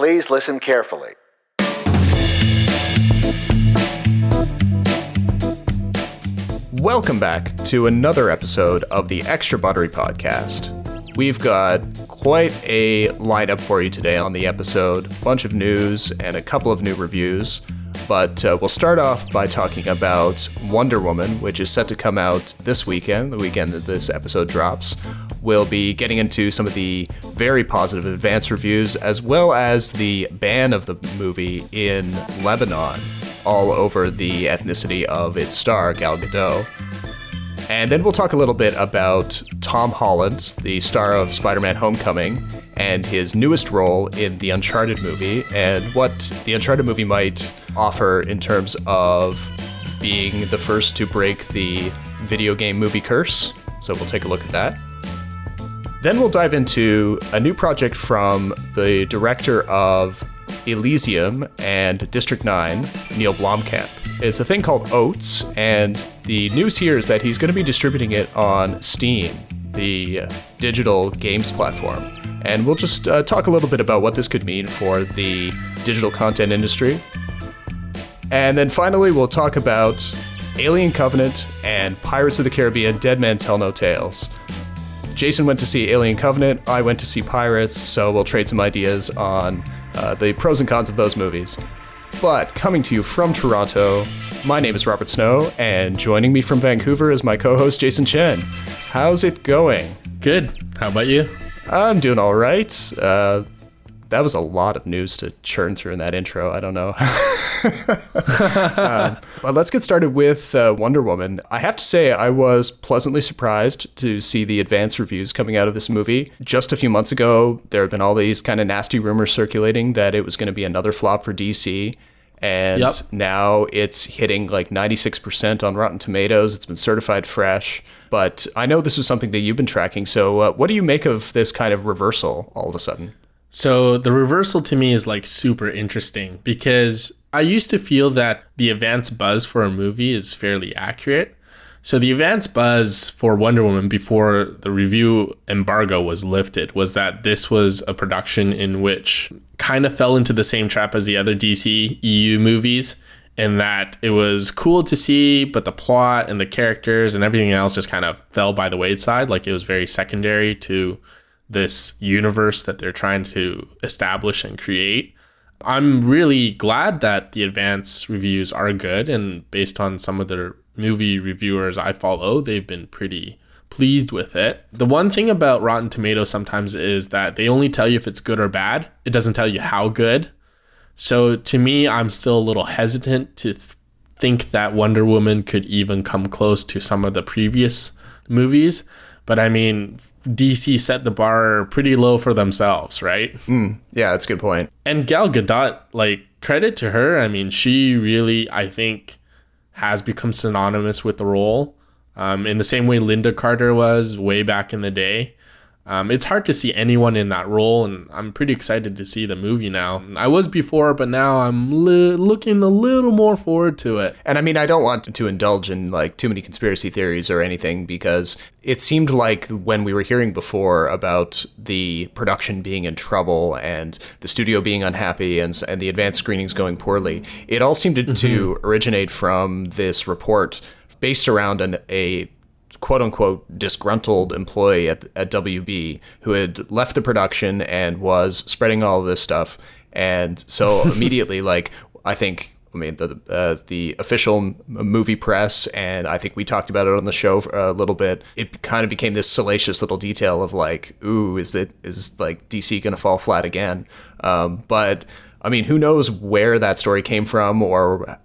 Please listen carefully. Welcome back to another episode of the Extra Buttery Podcast. We've got quite a lineup for you today on the episode, bunch of news and a couple of new reviews. But uh, we'll start off by talking about Wonder Woman, which is set to come out this weekend, the weekend that this episode drops. We'll be getting into some of the very positive advance reviews, as well as the ban of the movie in Lebanon, all over the ethnicity of its star, Gal Gadot. And then we'll talk a little bit about Tom Holland, the star of Spider Man Homecoming, and his newest role in the Uncharted movie, and what the Uncharted movie might offer in terms of being the first to break the video game movie curse. So we'll take a look at that. Then we'll dive into a new project from the director of Elysium and District 9, Neill Blomkamp. It's a thing called Oats, and the news here is that he's going to be distributing it on Steam, the digital games platform. And we'll just uh, talk a little bit about what this could mean for the digital content industry. And then finally, we'll talk about Alien Covenant and Pirates of the Caribbean Dead Men Tell No Tales. Jason went to see Alien Covenant, I went to see Pirates, so we'll trade some ideas on uh, the pros and cons of those movies. But coming to you from Toronto, my name is Robert Snow, and joining me from Vancouver is my co host Jason Chen. How's it going? Good. How about you? I'm doing all right. Uh, that was a lot of news to churn through in that intro. I don't know. um, but let's get started with uh, Wonder Woman. I have to say, I was pleasantly surprised to see the advance reviews coming out of this movie. Just a few months ago, there have been all these kind of nasty rumors circulating that it was going to be another flop for DC. And yep. now it's hitting like 96% on Rotten Tomatoes. It's been certified fresh. But I know this was something that you've been tracking. So, uh, what do you make of this kind of reversal all of a sudden? So the reversal to me is like super interesting because I used to feel that the advance buzz for a movie is fairly accurate. So the advance buzz for Wonder Woman before the review embargo was lifted was that this was a production in which kind of fell into the same trap as the other DC EU movies and that it was cool to see, but the plot and the characters and everything else just kind of fell by the wayside. Like it was very secondary to this universe that they're trying to establish and create. I'm really glad that the advance reviews are good, and based on some of the movie reviewers I follow, they've been pretty pleased with it. The one thing about Rotten Tomatoes sometimes is that they only tell you if it's good or bad, it doesn't tell you how good. So to me, I'm still a little hesitant to th- think that Wonder Woman could even come close to some of the previous movies. But I mean, DC set the bar pretty low for themselves, right? Mm, yeah, that's a good point. And Gal Gadot, like credit to her. I mean, she really, I think, has become synonymous with the role. Um, in the same way Lynda Carter was way back in the day. Um, it's hard to see anyone in that role, and I'm pretty excited to see the movie now. I was before, but now I'm li- looking a little more forward to it. And I mean, I don't want to indulge in like too many conspiracy theories or anything because it seemed like when we were hearing before about the production being in trouble and the studio being unhappy and and the advanced screenings going poorly, it all seemed to, mm-hmm. to originate from this report based around an, a quote unquote disgruntled employee at, at WB who had left the production and was spreading all of this stuff. And so immediately, like, I think I mean, the uh, the official movie press, and I think we talked about it on the show a little bit. It kind of became this salacious little detail of like, ooh, is it is like DC going to fall flat again? Um, but I mean, who knows where that story came from or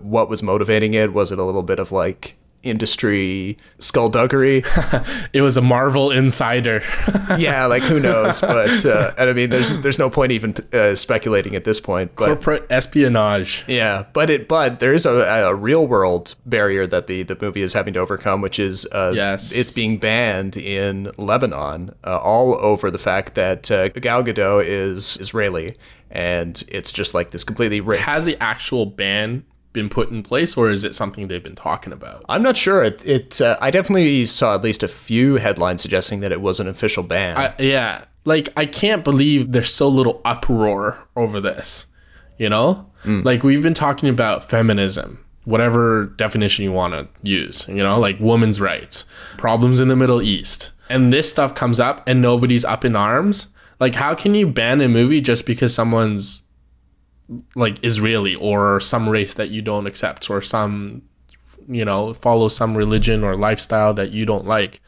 what was motivating it? Was it a little bit of like industry skullduggery. it was a Marvel insider. yeah, like who knows? But uh, and I mean, there's there's no point even uh, speculating at this point. But, Corporate espionage. Yeah, but it but there is a, a real world barrier that the the movie is having to overcome, which is uh, yes, it's being banned in Lebanon, uh, all over the fact that uh, Gal Gadot is Israeli, and it's just like this completely ra- has the actual ban been put in place, or is it something they've been talking about? I'm not sure. It, it uh, I definitely saw at least a few headlines suggesting that it was an official ban. I, yeah, like I can't believe there's so little uproar over this. You know, like we've been talking about feminism, whatever definition you want to use. You know, like women's rights, problems in the Middle East, and this stuff comes up, and nobody's up in arms. Like, how can you ban a movie just because someone's like Israeli or some race that you don't accept or some you know follow some religion or lifestyle that you don't like.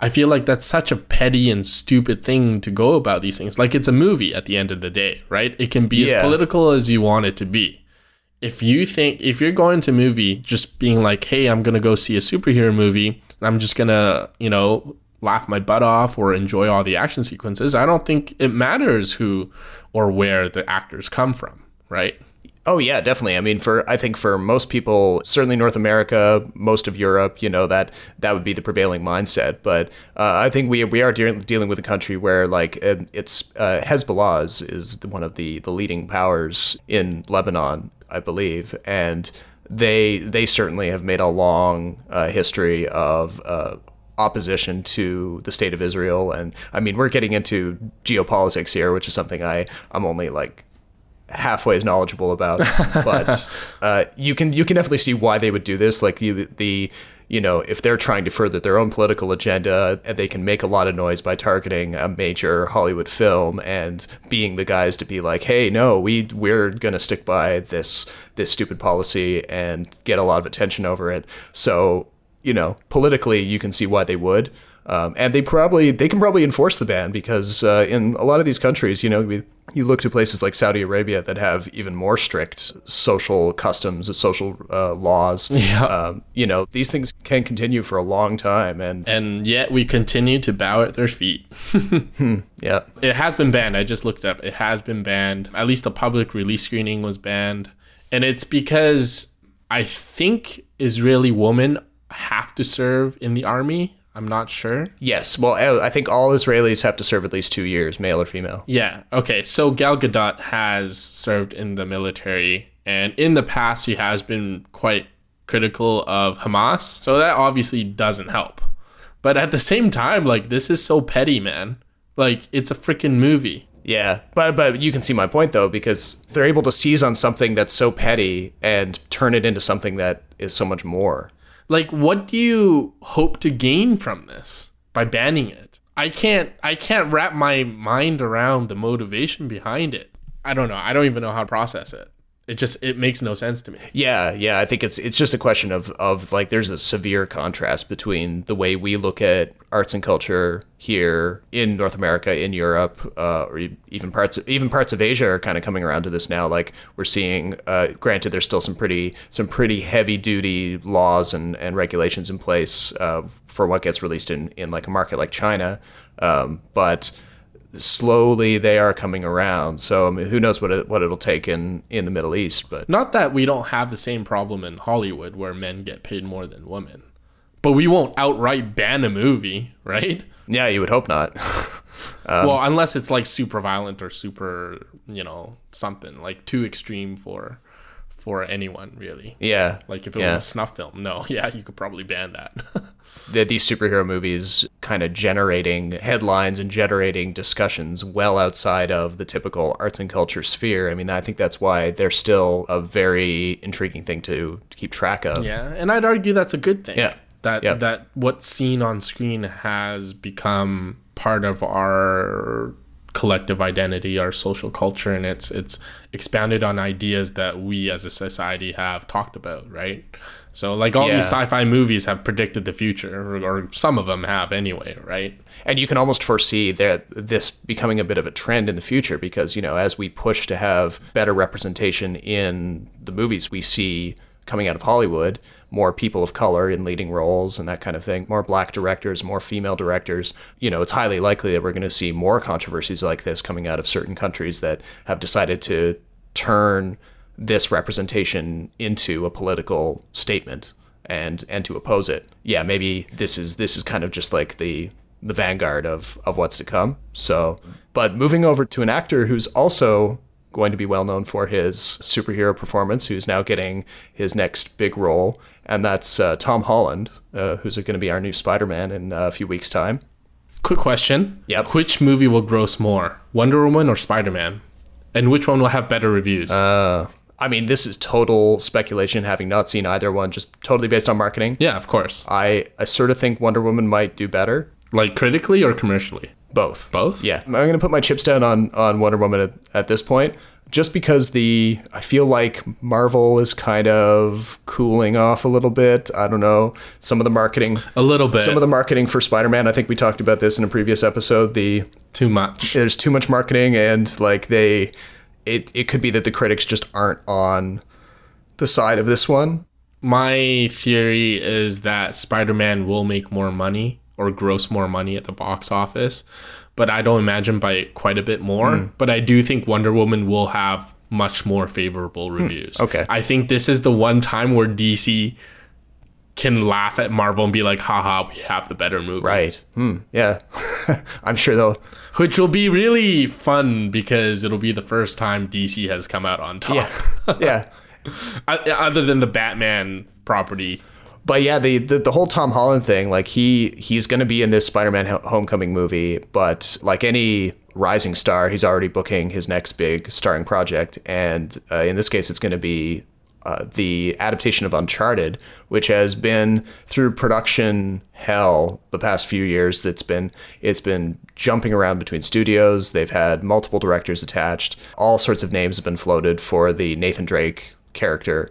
I feel like that's such a petty and stupid thing to go about these things. Like it's a movie at the end of the day right? It can be Yeah. as political as you want it to be. If you think if you're going to movie just being like hey i'm gonna go see a superhero movie and i'm just gonna you know laugh my butt off or enjoy all the action sequences i don't think it matters who or where the actors come from right Oh yeah, definitely. I mean, for I think for most people, certainly North America, most of Europe, you know that that would be the prevailing mindset. But uh, I think we we are dealing dealing with a country where like uh, it's uh, Hezbollah is, is one of the the leading powers in Lebanon, I believe, and they they certainly have made a long uh, history of. Uh, opposition to the state of Israel and I mean we're getting into geopolitics here which is something I I'm only like halfway as knowledgeable about, but uh, you can you can definitely see why they would do this. Like you, the you know if they're trying to further their own political agenda and they can make a lot of noise by targeting a major Hollywood film and being the guys to be like, hey, no, we we're gonna stick by this this stupid policy and get a lot of attention over it. So you know politically you can see why they would. Um, and they probably they can probably enforce the ban because uh, in a lot of these countries, you know, we, you look to places like Saudi Arabia that have even more strict social customs, social uh, laws. Yeah. Um, you know, these things can continue for a long time, and and yet we continue to bow at their feet yeah, It has been banned. I just looked it up. It has been banned. At least the public release screening was banned. And it's because I think Israeli women have to serve in the army. I'm not sure. yes. Well, I think all Israelis have to serve at least two years, male or female. Yeah. Okay. So Gal Gadot has served in the military, and in the past, she has been quite critical of Hamas. So that obviously doesn't help. But at the same time, like, this is so petty, man. Like, it's a freaking movie. Yeah, but but you can see my point though because they're able to seize on something that's so petty and turn it into something that is so much more. Like what do you hope to gain from this by banning it? I can't i can't wrap my mind around the motivation behind it. I don't know. I don't even know how to process it it just it makes no sense to me Yeah, yeah, I think it's it's just a question of of like there's a severe contrast between the way we look at arts and culture here in North America, in Europe, uh, or even parts even parts of Asia are kind of coming around to this now. Like we're seeing, uh, granted, there's still some pretty some pretty heavy duty laws and, and regulations in place uh, for what gets released in in like a market like China, um, but slowly they are coming around. So I mean, who knows what it, what it'll take in in the Middle East, but. not that we don't have the same problem in hollywood where men get paid more than women but we won't outright ban a movie right Yeah, you would hope not. Um, well unless it's like super violent or super you know something like too extreme for for anyone really yeah, Like if it was a snuff film, no, yeah, you could probably ban that. the, these superhero movies kind of generating headlines and generating discussions well outside of the typical arts and culture sphere. I mean, I think that's why they're still a very intriguing thing to, to keep track of. yeah, and I'd argue that's a good thing. Yeah. That Yeah. that what's seen on screen has become part of our collective identity, our social culture, and it's it's expanded on ideas that we as a society have talked about, right? So like all Yeah. these sci-fi movies have predicted the future, or, or some of them have anyway, right? And you can almost foresee that this becoming a bit of a trend in the future because, you know, as we push to have better representation in the movies we see coming out of Hollywood, more people of color in leading roles and that kind of thing, more black directors, more female directors, you know, it's highly likely that we're going to see more controversies like this coming out of certain countries that have decided to turn this representation into a political statement and and to oppose it. Yeah, maybe this is this is kind of just like the the vanguard of of what's to come. So, but moving over to an actor who's also going to be well known for his superhero performance, who's now getting his next big role, and that's uh, Tom Holland, uh, who's going to be our new Spider Man in a few weeks' time. Quick question. Yep. Which movie will gross more, Wonder Woman or Spider Man? And which one will have better reviews? Uh, I mean, this is total speculation, having not seen either one, just totally based on marketing. yeah, of course. I, I sort of think Wonder Woman might do better. Like critically or commercially? Both. Both? Yeah, I'm gonna put my chips down on on Wonder Woman at, at this point, just because the I feel like Marvel is kind of cooling off a little bit. I don't know some of the marketing, A little bit. some of the marketing for Spider-Man. I think we talked about this in a previous episode. The Too much. there's too much marketing, and like they, it it could be that the critics just aren't on the side of this one. My theory is that Spider Man will make more money or gross more money at the box office, but I don't imagine by quite a bit more. But I do think Wonder Woman will have much more favorable reviews. okay. I think this is the one time where DC can laugh at Marvel and be like, haha, we have the better movie. Right. Hmm. Yeah. I'm sure they'll. Which will be really fun because it'll be the first time DC has come out on top. Yeah. yeah. Other than the Batman property. But yeah, the, the the whole Tom Holland thing, like he he's going to be in this Spider-Man Homecoming movie, but like any rising star, he's already booking his next big starring project, and uh, in this case, it's going to be uh, the adaptation of Uncharted, which has been through production hell the past few years. That's been it's been jumping around between studios. They've had multiple directors attached. All sorts of names have been floated for the Nathan Drake character.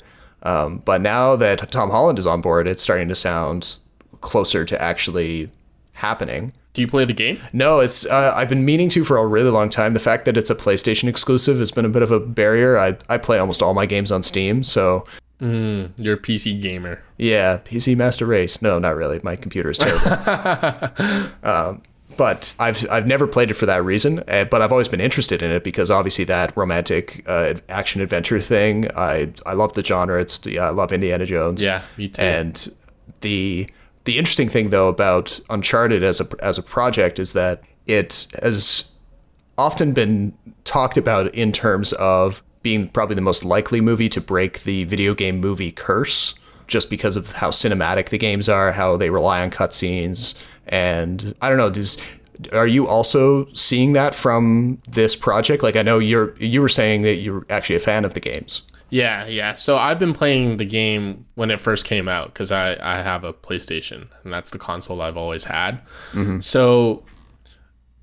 Um, but now that Tom Holland is on board, it's starting to sound closer to actually happening. Do you play the game? No, it's uh, I've been meaning to for a really long time. The fact that it's a PlayStation exclusive has been a bit of a barrier. I, I play almost all my games on Steam, so Mm, you're a PC gamer. yeah, PC Master Race. No, not really. My computer is terrible. um, but I've I've never played it for that reason. Uh, but I've always been interested in it because obviously that romantic uh, action adventure thing. I I love the genre. It's yeah, I love Indiana Jones. Yeah, me too. And the the interesting thing though about Uncharted as a as a project is that it has often been talked about in terms of being probably the most likely movie to break the video game movie curse just because of how cinematic the games are, how they rely on cutscenes, and I don't know. Does are you also seeing that from this project? Like I know you're you were saying that you're actually a fan of the games. Yeah, yeah. So I've been playing the game when it first came out because I, I have a PlayStation and that's the console I've always had. Mm-hmm. So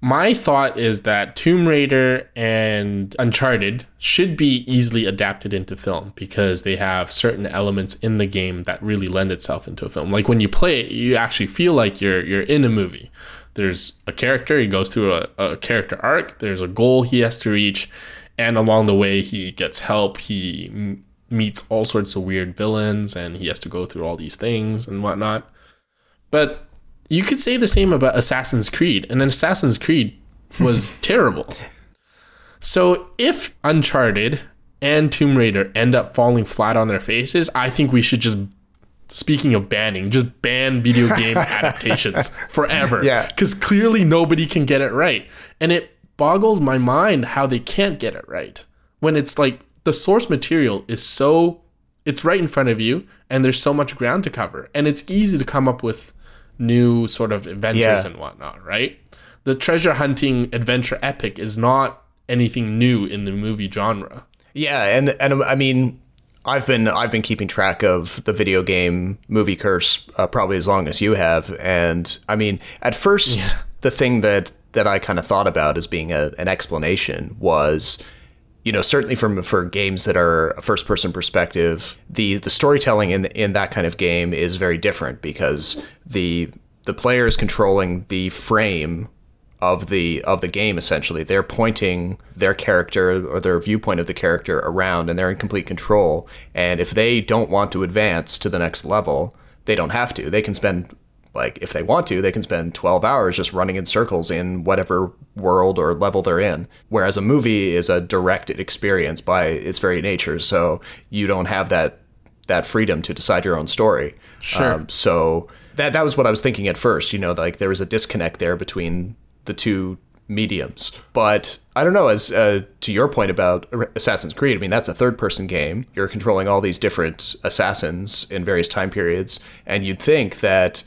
my thought is that Tomb Raider and Uncharted should be easily adapted into film because they have certain elements in the game that really lend itself into a film. Like when you play it, you actually feel like you're you're in a movie. There's a character, he goes through a, a character arc, there's a goal he has to reach, and along the way he gets help, he meets all sorts of weird villains, and he has to go through all these things and whatnot. But you could say the same about Assassin's Creed, and then Assassin's Creed was terrible. So if Uncharted and Tomb Raider end up falling flat on their faces, I think we should just speaking of banning, just ban video game adaptations forever. Yeah. Because clearly nobody can get it right. And it boggles my mind how they can't get it right. When it's like the source material is so it's right in front of you and there's so much ground to cover. And it's easy to come up with new sort of adventures Yeah. and whatnot, right? The treasure hunting adventure epic is not anything new in the movie genre. Yeah, and and I mean, I've been I've been keeping track of the video game movie curse uh, probably as long as you have, and I mean, at first, the thing that that I kind of thought about as being a, an explanation was. You know, certainly from for games that are a first person perspective, the the storytelling in in that kind of game is very different because the the player is controlling the frame of the of the game essentially. They're pointing their character or their viewpoint of the character around and they're in complete control. And if they don't want to advance to the next level they don't have to. They can spend like if they want to they can spend 12 hours just running in circles in whatever world or level they're in whereas a movie is a directed experience by its very nature so you don't have that that freedom to decide your own story Sure. so that that was what I was thinking at first. You know, like there was a disconnect there between the two mediums. But I don't know. As uh, to your point about Assassin's Creed, I mean that's a third-person game. You're controlling all these different assassins in various time periods, and you'd think that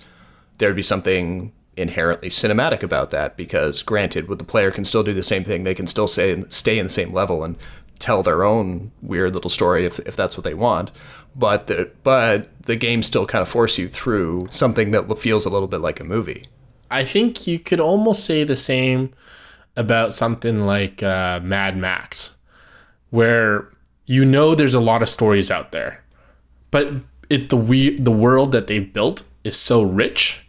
there'd be something inherently cinematic about that because granted with the player can still do the same thing. They can still say stay in the same level and tell their own weird little story if, if that's what they want. But the but the game still kind of force you through something that feels a little bit like a movie. I think you could almost say the same about something like uh, mad max where you know there's a lot of stories out there but it the we the world that they've built is so rich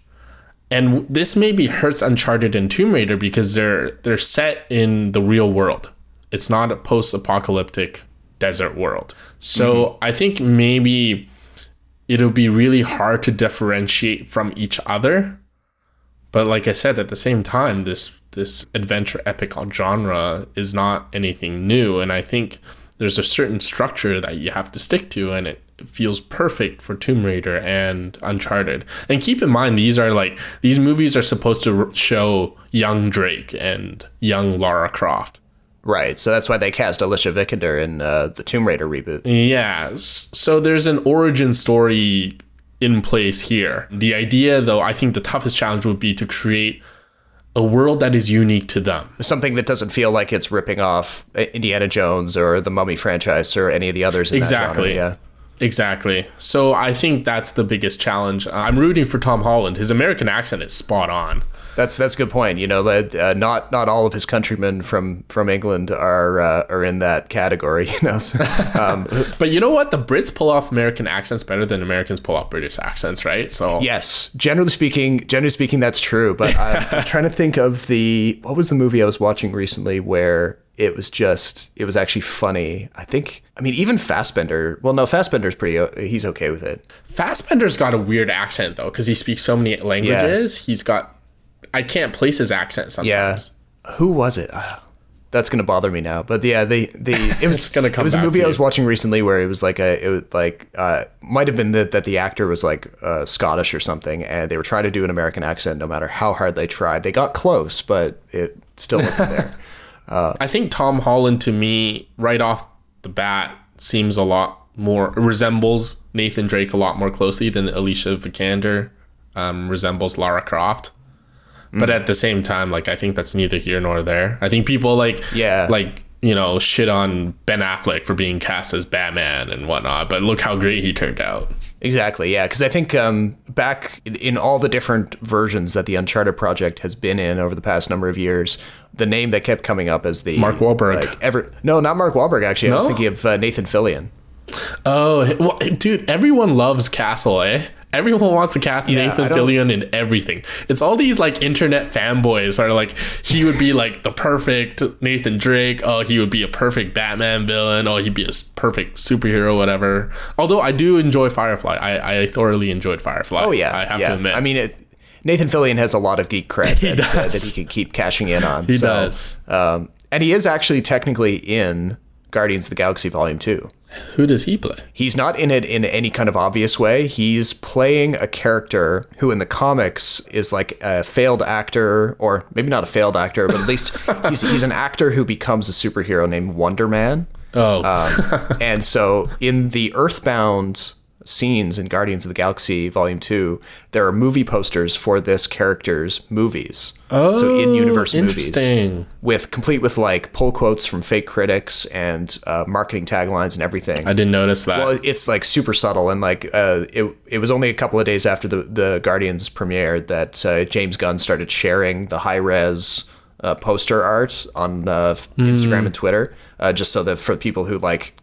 and this maybe hurts Uncharted and Tomb Raider because they're they're set in the real world. It's not a post-apocalyptic desert world. So mm-hmm. I think maybe it'll be really hard to differentiate from each other. But like I said, at the same time, this this adventure epic genre is not anything new, and I think there's a certain structure that you have to stick to, and it feels perfect for Tomb Raider and Uncharted. And keep in mind, these are like these movies are supposed to show young Drake and young Lara Croft. Right, so that's why they cast Alicia Vikander in uh, the Tomb Raider reboot. Yes, so there's an origin story in place here. The idea, though, I think the toughest challenge would be to create a world that is unique to them. Something that doesn't feel like it's ripping off Indiana Jones or the Mummy franchise or any of the others. exactly. yeah. Exactly. So I think that's the biggest challenge. I'm rooting for Tom Holland. His American accent is spot on. That's that's a good point. You know, uh, not not all of his countrymen from from England are uh, are in that category. You know, um, but you know what? The Brits pull off American accents better than Americans pull off British accents, right? So yes, generally speaking, generally speaking, that's true. But I'm, I'm trying to think of the what was the movie I was watching recently where it was just it was actually funny. I think I mean even Fassbender. Well, no, Fassbender's pretty. He's okay with it. Fassbender's got a weird accent though because he speaks so many languages. Yeah. He's got I can't place his accent sometimes. Yeah. Who was it? Uh, that's gonna bother me now. But yeah, they the it was gonna come. It was a movie I was watching recently where it was like a it was like uh might have been that that the actor was like uh, Scottish or something, and they were trying to do an American accent. No matter how hard they tried, they got close, but it still wasn't there. Uh, I think Tom Holland to me right off the bat seems a lot more resembles Nathan Drake a lot more closely than Alicia Vikander um, resembles Lara Croft. But mm. at the same time, like I think that's neither here nor there. I think people like yeah, like you know shit on Ben Affleck for being cast as Batman and whatnot, but look how great he turned out. Exactly, yeah. Because I think um, back in all the different versions that the Uncharted project has been in over the past number of years, the name that kept coming up as the Mark Wahlberg. Like ever, no, not Mark Wahlberg. Actually, no? I was thinking of uh, Nathan Fillion. Oh, well, dude, everyone loves Castle, eh? Everyone wants to cast yeah, Nathan Fillion in everything. It's all these like internet fanboys are like, he would be like the perfect Nathan Drake. Oh, he would be a perfect Batman villain. Oh, he'd be a perfect superhero, whatever. Although I do enjoy Firefly. I, I thoroughly enjoyed Firefly. Oh yeah, I have yeah. to admit. I mean, it, Nathan Fillion has a lot of geek cred that, uh, that, he can keep cashing in on. He so, does. Um, and he is actually technically in Guardians of the Galaxy Volume Two. Who does he play? He's not in it in any kind of obvious way. He's playing a character who, in the comics, is like a failed actor, or maybe not a failed actor, but at least he's, he's an actor who becomes a superhero named Wonder Man. Oh. um, and so in the Earthbound scenes in Guardians of the Galaxy Volume 2, there are movie posters for this character's movies. Oh, so in universe interesting. movies with complete with like pull quotes from fake critics and uh, marketing taglines and everything. I didn't notice that. Well, it's like super subtle and like uh, it. It was only a couple of days after the the Guardians premiere that uh, James Gunn started sharing the high res. Uh, poster art on uh, Instagram mm. and Twitter, uh, just so that for people who like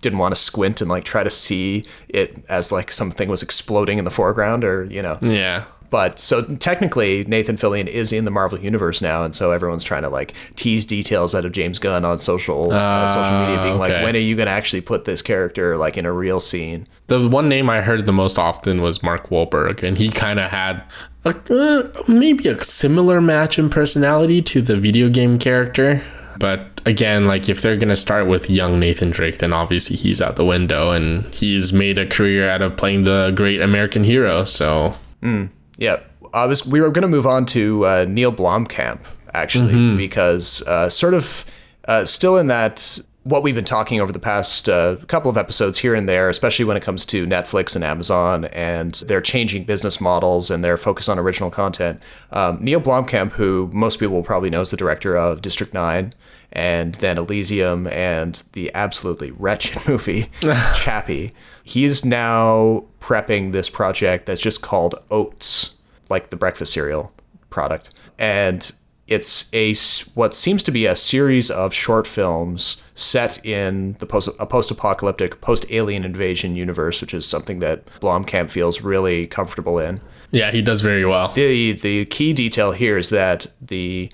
didn't want to squint and like try to see it as like something was exploding in the foreground or you know. Yeah. But so technically Nathan Fillion is in the Marvel universe now and so everyone's trying to like tease details out of James Gunn on social uh, uh, social media being okay. like when are you going to actually put this character like in a real scene? The one name I heard the most often was Mark Wahlberg and he kind of had a, uh, maybe a similar match in personality to the video game character but again, like if they're gonna start with young Nathan Drake, then obviously he's out the window, and he's made a career out of playing the great American hero. So, mm, yeah, I was. We were gonna move on to uh, Neill Blomkamp actually, because uh, sort of uh, still in that what we've been talking over the past uh, couple of episodes here and there, especially when it comes to Netflix and Amazon and their changing business models and their focus on original content. Um, Neill Blomkamp, who most people will probably know is the director of District 9 and then Elysium and the absolutely wretched movie Chappie, he's now prepping this project that's just called Oats, like the breakfast cereal product. And it's a what seems to be a series of short films set in the post a post-apocalyptic, post-alien invasion universe, which is something that Blomkamp feels really comfortable in. Yeah, he does very well. The the key detail here is that the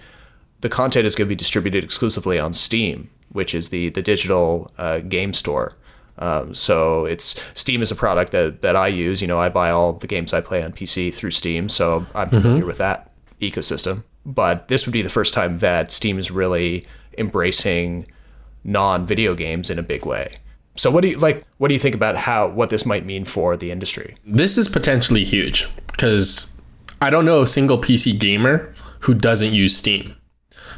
the content is going to be distributed exclusively on Steam, which is the the digital uh, game store. Um, so it's Steam is a product that, that I use. You know, I buy all the games I play on PC through Steam, so I'm familiar with that ecosystem. But this would be the first time that Steam is really embracing non-video games in a big way. So what do you like? What do you think about how what this might mean for the industry? This is potentially huge because I don't know a single PC gamer who doesn't use Steam.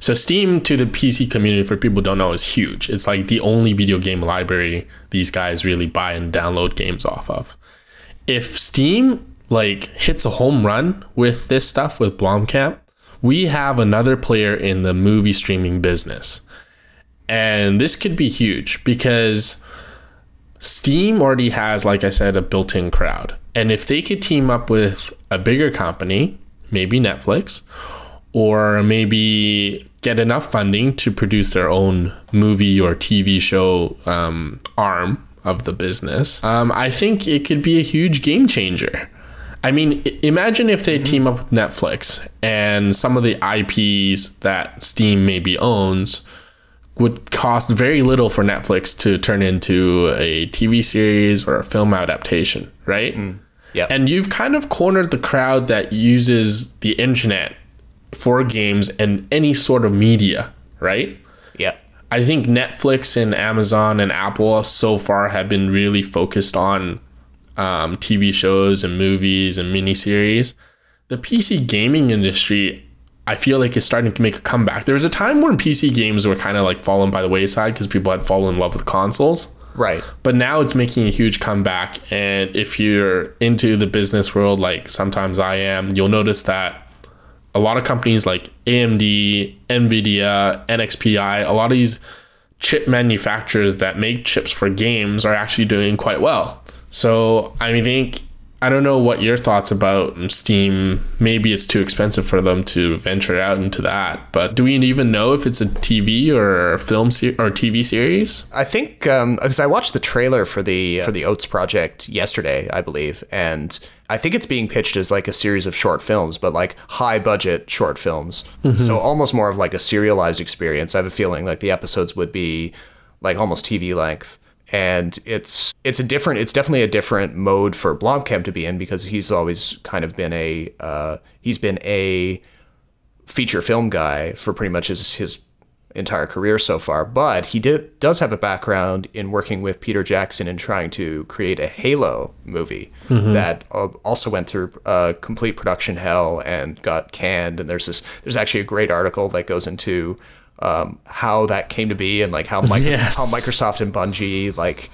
So Steam to the PC community, for people don't know, is huge. It's like the only video game library these guys really buy and download games off of. If Steam like hits a home run with this stuff with Blomkamp, we have another player in the movie streaming business. And this could be huge because Steam already has, like I said, a built in crowd. And if they could team up with a bigger company, maybe Netflix, or maybe get enough funding to produce their own movie or TV show um, arm of the business, um, I think it could be a huge game changer. I mean, imagine if they mm-hmm. team up with Netflix and some of the IPs that Steam maybe owns would cost very little for Netflix to turn into a TV series or a film adaptation, right? Mm. Yeah. And you've kind of cornered the crowd that uses the internet for games and any sort of media, right? yeah. I think Netflix and Amazon and Apple so far have been really focused on um, TV shows and movies and miniseries. The PC gaming industry, I feel like, is starting to make a comeback. There was a time when PC games were kind of like fallen by the wayside because people had fallen in love with consoles. Right. But now it's making a huge comeback. And if you're into the business world, like sometimes I am, you'll notice that a lot of companies like AMD, Nvidia, NXPI, a lot of these chip manufacturers that make chips for games are actually doing quite well. So I think I don't know what your thoughts about Steam. Maybe it's too expensive for them to venture out into that. But do we even know if it's a TV or a film se- or TV series? I think um, because I watched the trailer for the for the Oats project yesterday, I believe, and I think it's being pitched as like a series of short films, but like high budget short films. Mm-hmm. So almost more of like a serialized experience. I have a feeling like the episodes would be like almost TV length. And it's it's a different it's definitely a different mode for Blomkamp to be in because he's always kind of been a uh, he's been a feature film guy for pretty much his his entire career so far, but he did does have a background in working with Peter Jackson and trying to create a Halo movie that uh, also went through uh, complete production hell and got canned. And there's this there's actually a great article that goes into um, how that came to be and like how Yes. how Microsoft and Bungie like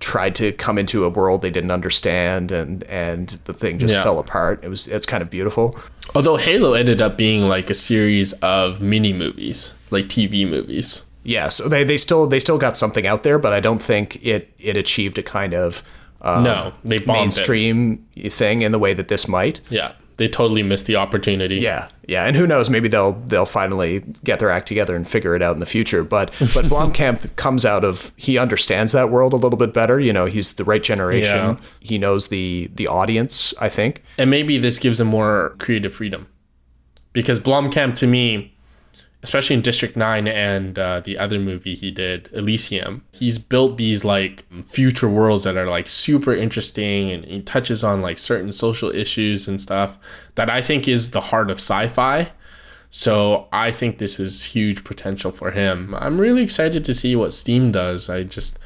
tried to come into a world they didn't understand and and the thing just Yeah. fell apart. It was it's kind of beautiful. Although Halo ended up being like a series of mini movies, like TV movies. Yeah, so they, they still they still got something out there, but I don't think it it achieved a kind of um, No, they bombed it. mainstream thing in the way that this might. Yeah, they totally missed the opportunity. Yeah, yeah, and who knows? Maybe they'll they'll finally get their act together and figure it out in the future. But but Blomkamp comes out of he understands that world a little bit better. You know, he's the right generation. Yeah. He knows the the audience. I think. And maybe this gives him more creative freedom. Because Blomkamp, to me, especially in District 9 and uh, the other movie he did, Elysium, he's built these like future worlds that are like super interesting and he touches on like certain social issues and stuff that I think is the heart of sci fi. So I think this is huge potential for him. I'm really excited to see what Steam does. I just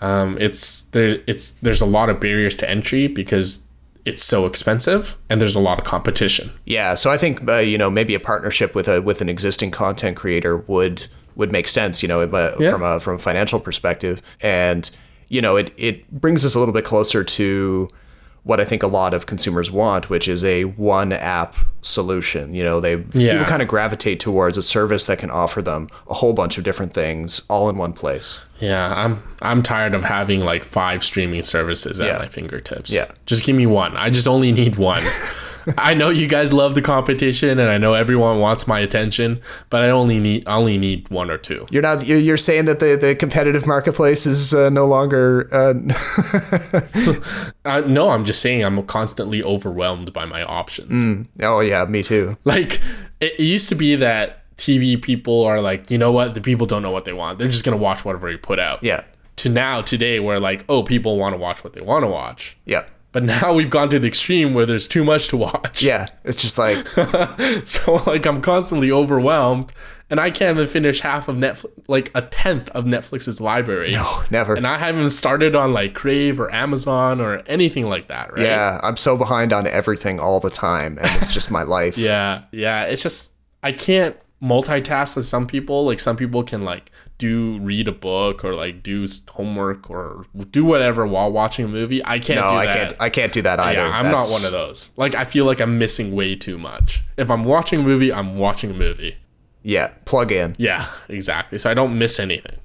um, it's there it's there's a lot of barriers to entry because it's so expensive and there's a lot of competition. Yeah, so I think uh, you know maybe a partnership with a with an existing content creator would would make sense. You know, uh, Yeah. from a from a financial perspective, and you know it it brings us a little bit closer to what I think a lot of consumers want, which is a one app solution. You know, they Yeah. people kind of gravitate towards a service that can offer them a whole bunch of different things all in one place. Yeah, I'm I'm tired of having like five streaming services at Yeah. my fingertips. Yeah. Just give me one. I just only need one. I know you guys love the competition and I know everyone wants my attention, but I only need I only need one or two. You're not you're, you're saying that the, the competitive marketplace is uh, no longer uh, Uh, no, I'm just saying I'm constantly overwhelmed by my options. oh yeah me too Like it, it used to be that TV people are like, you know what, the people don't know what they want. They're just gonna watch whatever you put out. yeah To now today where like, oh, people want to watch what they want to watch. yeah But now we've gone to the extreme where there's too much to watch. yeah it's just like So like I'm constantly overwhelmed and I can't even finish half of Netflix like a tenth of Netflix's library. no never And I haven't started on like Crave or Amazon or anything like that, right? Yeah, I'm so behind on everything all the time, and it's just my life. Yeah, yeah. It's just I can't multitask as some people. Like some people can like do read a book or like do homework or do whatever while watching a movie. I can't No, do I can't. I can't do that either. yeah, I'm That's- not one of those. Like I feel like I'm missing way too much. If I'm watching a movie, I'm watching a movie. Yeah, plug in. Yeah, exactly. So I don't miss anything.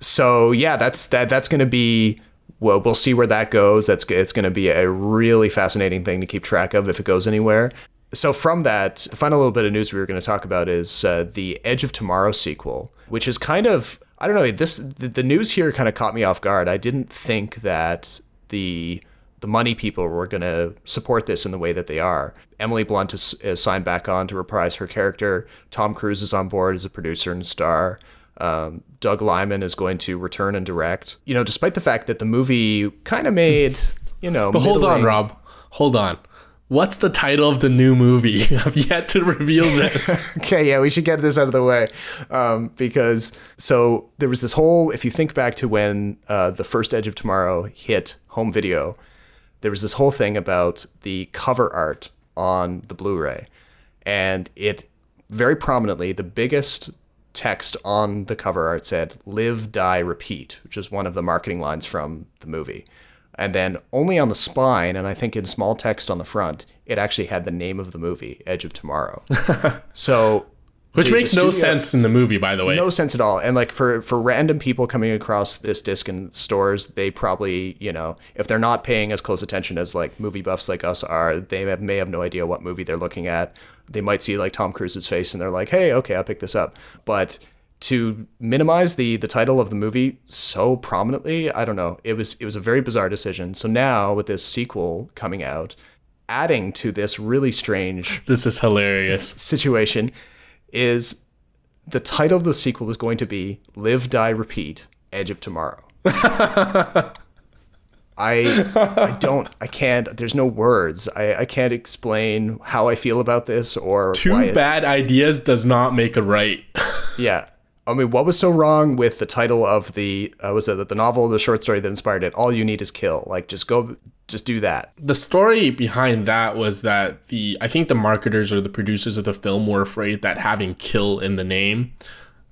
So yeah, that's that. That's going to be. Well, we'll see where that goes. That's it's going to be a really fascinating thing to keep track of if it goes anywhere. So from that, the final little bit of news we were going to talk about is uh, the Edge of Tomorrow sequel, which is kind of I don't know. This the, the news here kind of caught me off guard. I didn't think that the the money people were going to support this in the way that they are. Emily Blunt is, is signed back on to reprise her character. Tom Cruise is on board as a producer and star. Um, Doug Liman is going to return and direct. You know, despite the fact that the movie kind of made, you know, But hold on, Rob. Hold on. What's the title of the new movie? I've yet to reveal this. Okay, yeah, we should get this out of the way um, because so there was this whole. If you think back to when uh, the first Edge of Tomorrow hit home video, there was this whole thing about the cover art on the Blu-ray, and it very prominently the biggest text on the cover art said "Live, Die, Repeat," which is one of the marketing lines from the movie. And then only on the spine, and I think in small text on the front, it actually had the name of the movie, Edge of Tomorrow. so Which the- makes the no sense in the movie, by the way. no sense at all. And like for for random people coming across this disc in stores, they probably you know if they're not paying as close attention as like movie buffs like us are, they have, may have no idea what movie they're looking at. They might see like Tom Cruise's face and they're like, hey, okay, I'll pick this up. But to minimize the the title of the movie so prominently, I don't know. It was it was a very bizarre decision. So now with this sequel coming out, adding to this really strange This is hilarious. situation is the title of the sequel is going to be Live, Die, Repeat, Edge of Tomorrow. I I don't I can't there's no words. I, I can't explain how I feel about this or Two why it- bad ideas does not make a right. yeah. I mean, what was so wrong with the title of the uh, was it the novel, the short story that inspired it? All you need is kill. Like, just go, just do that. the story behind that was that the I think the marketers or the producers of the film were afraid that having kill in the name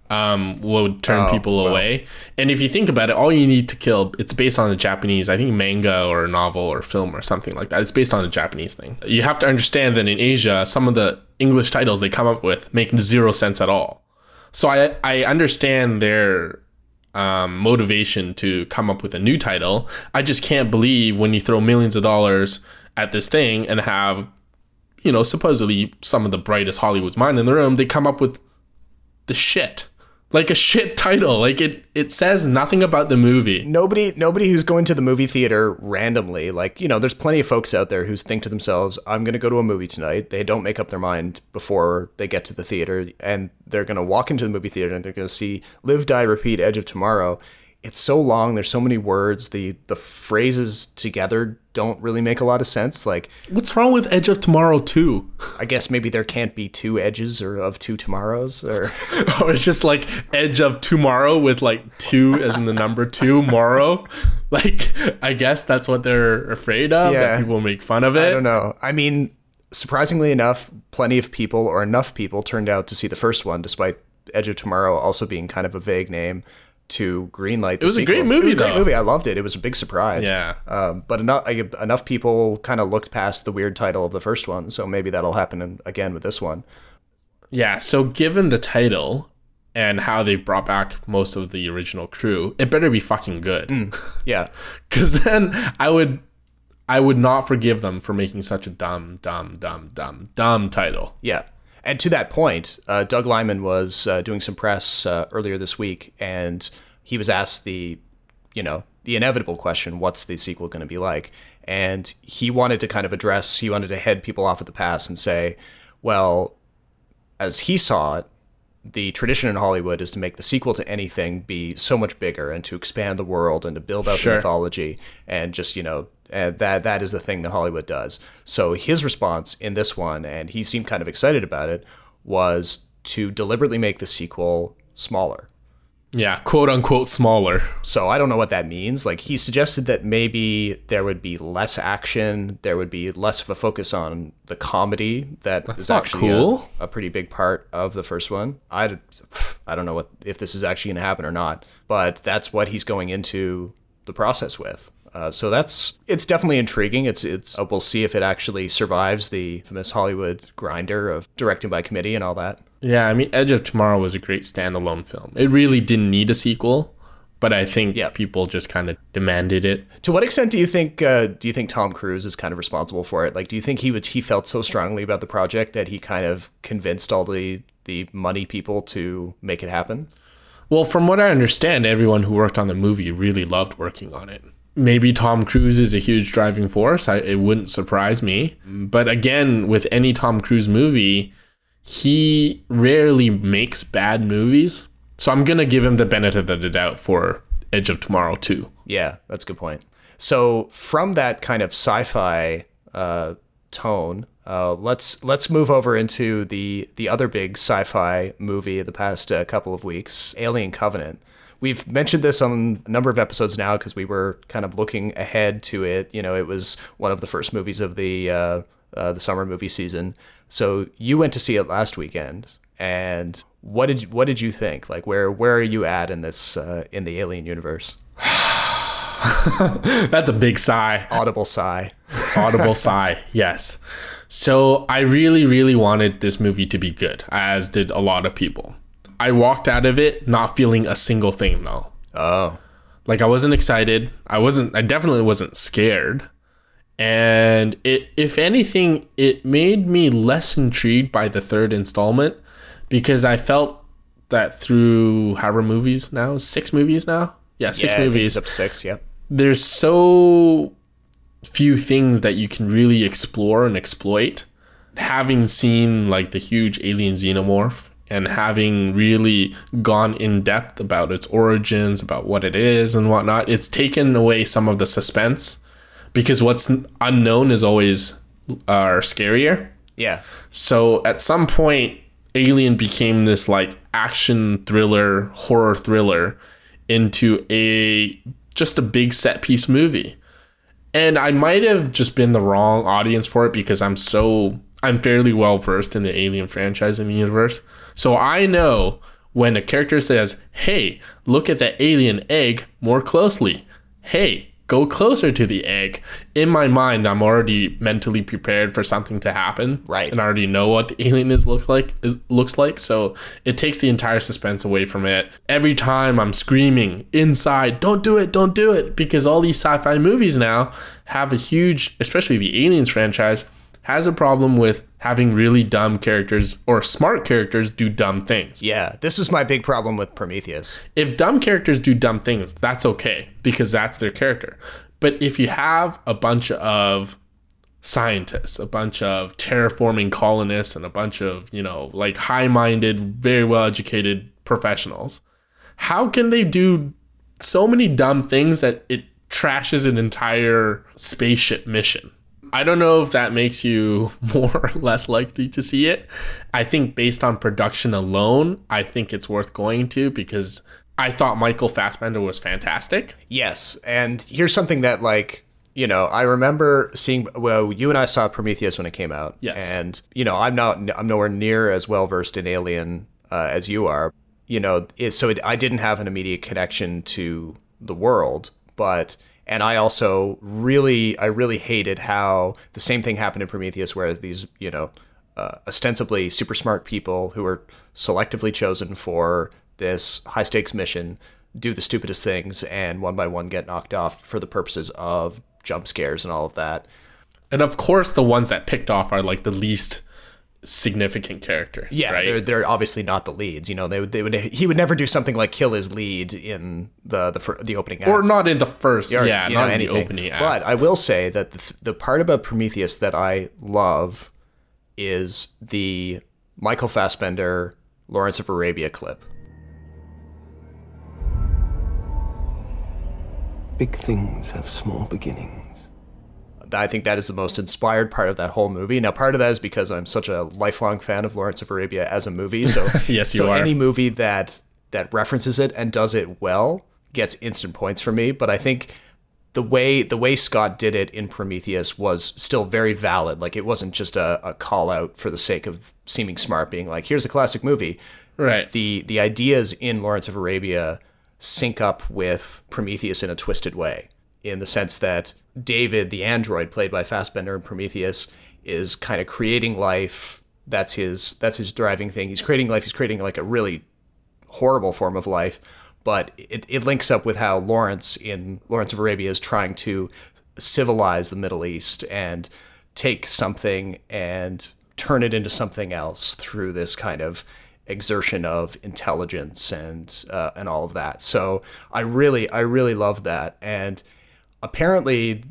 um, would turn Oh, people away. And if you think about it, all you need to kill it's based on a Japanese, I think manga or novel or film or something like that. It's based on a Japanese thing. You have to understand that in Asia, some of the English titles they come up with make zero sense at all. So I I understand their um, motivation to come up with a new title. I just can't believe when you throw millions of dollars at this thing and have, you know, supposedly some of the brightest Hollywood's mind in the room, they come up with the shit. Like a shit title. Like it it says nothing about the movie. nobody nobody who's going to the movie theater randomly like you know there's plenty of folks out there who think to themselves i'm going to go to a movie tonight they don't make up their mind before they get to the theater and they're going to walk into the movie theater and they're going to see live die repeat edge of tomorrow it's so long. There's so many words. The the phrases together don't really make a lot of sense. Like, What's wrong with Edge of Tomorrow 2? I guess maybe there can't be two edges or of two tomorrows or Or oh, it's just like Edge of Tomorrow with like two as in the number two, morrow. Like, I guess that's what they're afraid of. Yeah. That people make fun of it. I don't know. I mean, surprisingly enough, plenty of people or enough people turned out to see the first one, despite Edge of Tomorrow also being kind of a vague name to greenlight. The it was a great movie, It was a great though. movie. I loved it. It was a big surprise. Yeah. Um, but enough enough people kind of looked past the weird title of the first one, so maybe that'll happen in, again with this one. Yeah, so given the title and how they brought back most of the original crew, it better be fucking good. Yeah. Cause then I would I would not forgive them for making such a dumb, dumb, dumb, dumb, dumb title. Yeah. And to that point, uh, Doug Liman was uh, doing some press uh, earlier this week, and he was asked the, you know, the inevitable question, "What's the sequel going to be like?" And he wanted to kind of address, he wanted to head people off at the pass and say, well, as he saw it, the tradition in Hollywood is to make the sequel to anything be so much bigger and to expand the world and to build out Sure. the mythology and just you know uh, that that is the thing that Hollywood does. So his response in this one, and he seemed kind of excited about it, was to deliberately make the sequel smaller. Yeah, quote unquote smaller. So I don't know what that means. Like he suggested that maybe there would be less action, there would be less of a focus on the comedy that is not actually cool. a, a pretty big part of the first one. I I don't know what if this is actually going to happen or not, but that's what he's going into the process with. Uh, so that's it's definitely intriguing. It's it's uh, we'll see if it actually survives the famous Hollywood grinder of directing by committee and all that. Yeah, I mean Edge of Tomorrow was a great standalone film. It really didn't need a sequel, but I think Yeah. people just kind of demanded it. To what extent do you think uh, do you think Tom Cruise is kind of responsible for it? Like, do you think he would he felt so strongly about the project that he kind of convinced all the the money people to make it happen? Well, from what I understand, everyone who worked on the movie really loved working on it. Maybe Tom Cruise is a huge driving force. I, it wouldn't surprise me. But again, with any Tom Cruise movie, he rarely makes bad movies. So I'm going to give him the benefit of the doubt for Edge of Tomorrow too. Yeah, that's a good point. So from that kind of sci-fi uh, tone, uh, let's let's move over into the the other big sci-fi movie of the past uh, couple of weeks, Alien Covenant. We've mentioned this on a number of episodes now because we were kind of looking ahead to it. You know, it was one of the first movies of the uh, uh, the summer movie season. So you went to see it last weekend, and what did what did you think? Like, where where are you at in this uh, in the Alien universe? That's a big sigh. Audible sigh. audible sigh yes so i really really wanted this movie to be good as did a lot of people i walked out of it not feeling a single thing though Oh, like i wasn't excited i wasn't i definitely wasn't scared and it if anything it made me less intrigued by the third installment because i felt that through however movies now six movies now yeah six yeah, movies up six. Yep. there's so few things that you can really explore and exploit. Having seen like the huge alien xenomorph and having really gone in depth about its origins, about what it is and whatnot, it's taken away some of the suspense because what's unknown is always uh, scarier. Yeah. So at some point, Alien became this like action thriller, horror thriller into a just a big set piece movie. And I might have just been the wrong audience for it because I'm so I'm fairly well versed in the Alien franchise in the universe. So I know when a character says, "Hey, look at that alien egg more closely." Hey, go closer to the egg. In my mind, I'm already mentally prepared for something to happen. Right. And I already know what the alien is look like is looks like. So it takes the entire suspense away from it. Every time I'm screaming inside, don't do it, don't do it. Because all these sci-fi movies now have a huge, especially the Aliens franchise, has a problem with having really dumb characters or smart characters do dumb things. Yeah. This was my big problem with Prometheus. If dumb characters do dumb things, that's okay because that's their character. But if you have a bunch of scientists, a bunch of terraforming colonists, and a bunch of, you know, like high minded, very well educated professionals, how can they do so many dumb things that it trashes an entire spaceship mission. I don't know if that makes you more or less likely to see it. I think based on production alone, I think it's worth going to because I thought Michael Fassbender was fantastic. Yes, and here's something that like you know I remember seeing. Well, you and I saw Prometheus when it came out. Yes. and you know I'm not I'm nowhere near as well versed in Alien uh, as you are. You know, it, so it, I didn't have an immediate connection to the world, but and I also really I really hated how the same thing happened in Prometheus, where these you know uh, ostensibly super smart people who were selectively chosen for this high stakes mission do the stupidest things and one by one get knocked off for the purposes of jump scares and all of that. And of course, the ones that picked off are like the least significant character. Yeah, right? they're they're obviously not the leads. You know, they would they would he would never do something like kill his lead in the the fir- the opening act. or not in the first. or, yeah, you not know, in the anything. opening act. But I will say that the, the part about Prometheus that I love is the Michael Fassbender Lawrence of Arabia clip. Big things have small beginnings. I think that is the most inspired part of that whole movie. Now, part of that is because I'm such a lifelong fan of Lawrence of Arabia as a movie. So, Yes, you so are. any movie that that references it and does it well gets instant points for me. But I think the way the way Scott did it in Prometheus was still very valid. Like it wasn't just a, a call out for the sake of seeming smart, being like, "Here's a classic movie." right. the the ideas in Lawrence of Arabia sync up with Prometheus in a twisted way, in the sense that David, the android played by Fassbender in Prometheus, is kind of creating life. That's his that's his driving thing. He's creating life. He's creating like a really horrible form of life, but it, it links up with how Lawrence in Lawrence of Arabia is trying to civilize the Middle East and take something and turn it into something else through this kind of exertion of intelligence and uh, and all of that. So I really I really love that and apparently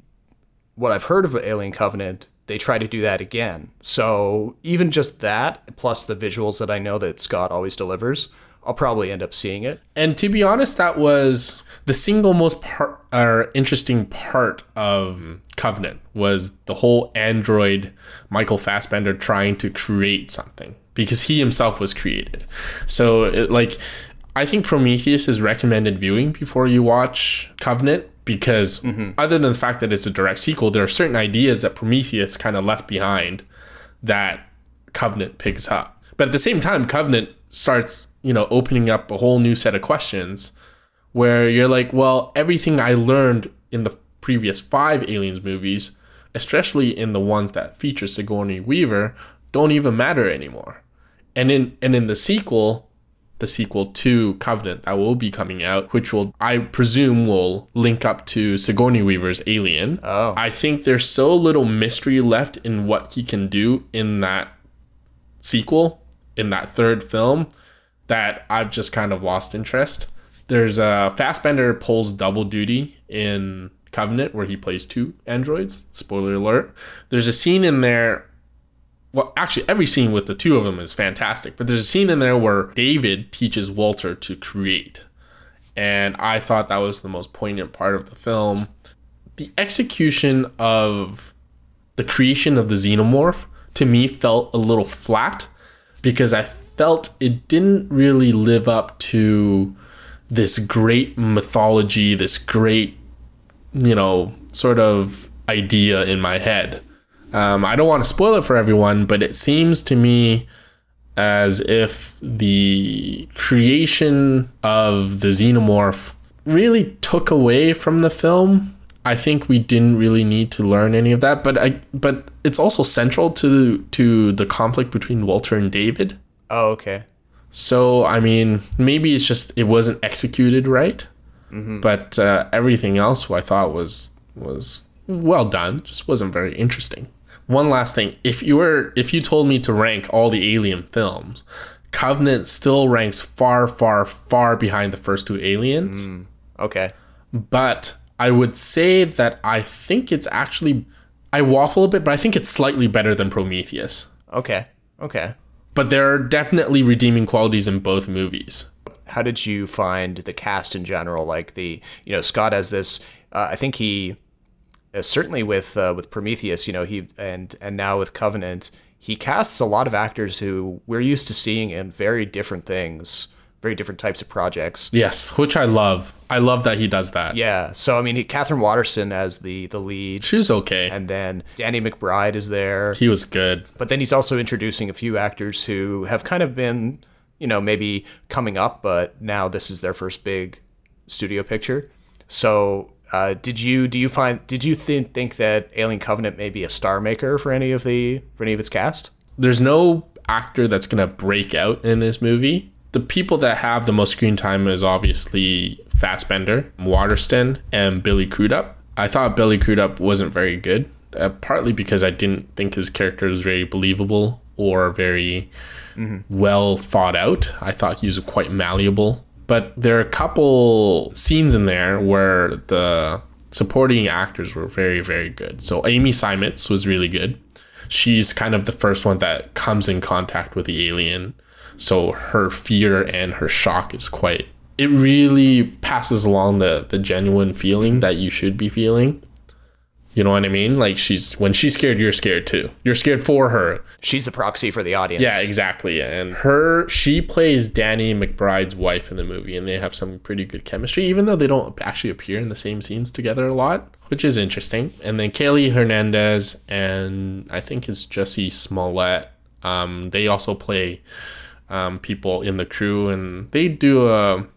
what I've heard of Alien Covenant, they try to do that again. So even just that, plus the visuals that I know that Scott always delivers, I'll probably end up seeing it. And to be honest, that was the single most part or interesting part of hmm. Covenant was the whole android Michael Fassbender trying to create something because he himself was created. So it, like I think Prometheus is recommended viewing before you watch Covenant because mm-hmm. other than the fact that it's a direct sequel, there are certain ideas that Prometheus kind of left behind that Covenant picks up. But at the same time, Covenant starts, you know, opening up a whole new set of questions where you're like, well, everything I learned in the previous five Aliens movies, especially in the ones that feature Sigourney Weaver, don't even matter anymore. And in and in the sequel, the sequel to Covenant that will be coming out, which will I presume will link up to Sigourney Weaver's Alien. Oh. I think there's so little mystery left in what he can do in that sequel, in that third film, that I've just kind of lost interest. There's a Fassbender pulls double duty in Covenant where he plays two androids. Spoiler alert. There's a scene in there well, actually, every scene with the two of them is fantastic. But there's a scene in there where David teaches Walter to create, and I thought that was the most poignant part of the film. The execution of the creation of the xenomorph to me felt a little flat because I felt it didn't really live up to this great mythology, this great, you know, sort of idea in my head. Um, I don't want to spoil it for everyone, but it seems to me as if the creation of the xenomorph really took away from the film. I think we didn't really need to learn any of that, but I but it's also central to to the conflict between Walter and David. Oh, okay. So I mean, maybe it's just it wasn't executed right, but uh, everything else I thought was was well done. Just wasn't very interesting. One last thing: if you were if you told me to rank all the Alien films, Covenant still ranks far, far, far behind the first two Aliens. Okay. But I would say that I think it's actually I waffle a bit, but I think it's slightly better than Prometheus. Okay. Okay. But there are definitely redeeming qualities in both movies. how did you find the cast in general? Like the you know Scott as this, uh, I think he certainly with uh, with Prometheus, you know he and and now with Covenant, he casts a lot of actors who we're used to seeing in very different things, very different types of projects. Yes, which I love. I love that he does that. Yeah, so I mean, he, Katherine Waterston as the the lead, She's okay. and then Danny McBride is there. he was good. But then he's also introducing a few actors who have kind of been, you know, maybe coming up, but now this is their first big studio picture. So, uh, did you do you find did you think think that Alien Covenant may be a star maker for any of the for any of its cast? There's no actor that's gonna break out in this movie. The people that have the most screen time is obviously Fassbender, Waterston, and Billy Crudup. I thought Billy Crudup wasn't very good, uh, partly because I didn't think his character was very believable or very well thought out. I thought he was quite malleable. But there are a couple scenes in there where the supporting actors were very, very good. So Amy Simons was really good. She's kind of the first one that comes in contact with the alien. So her fear and her shock is quite it really passes along the the genuine feeling that you should be feeling. You know what I mean? Like she's when she's scared, you're scared too. You're scared for her. She's the proxy for the audience. Yeah, exactly. And her, she plays Danny McBride's wife in the movie, and they have some pretty good chemistry, even though they don't actually appear in the same scenes together a lot, which is interesting. And then Kaylee Hernandez and I think it's Jesse Smollett. Um, they also play um, people in the crew, and they do a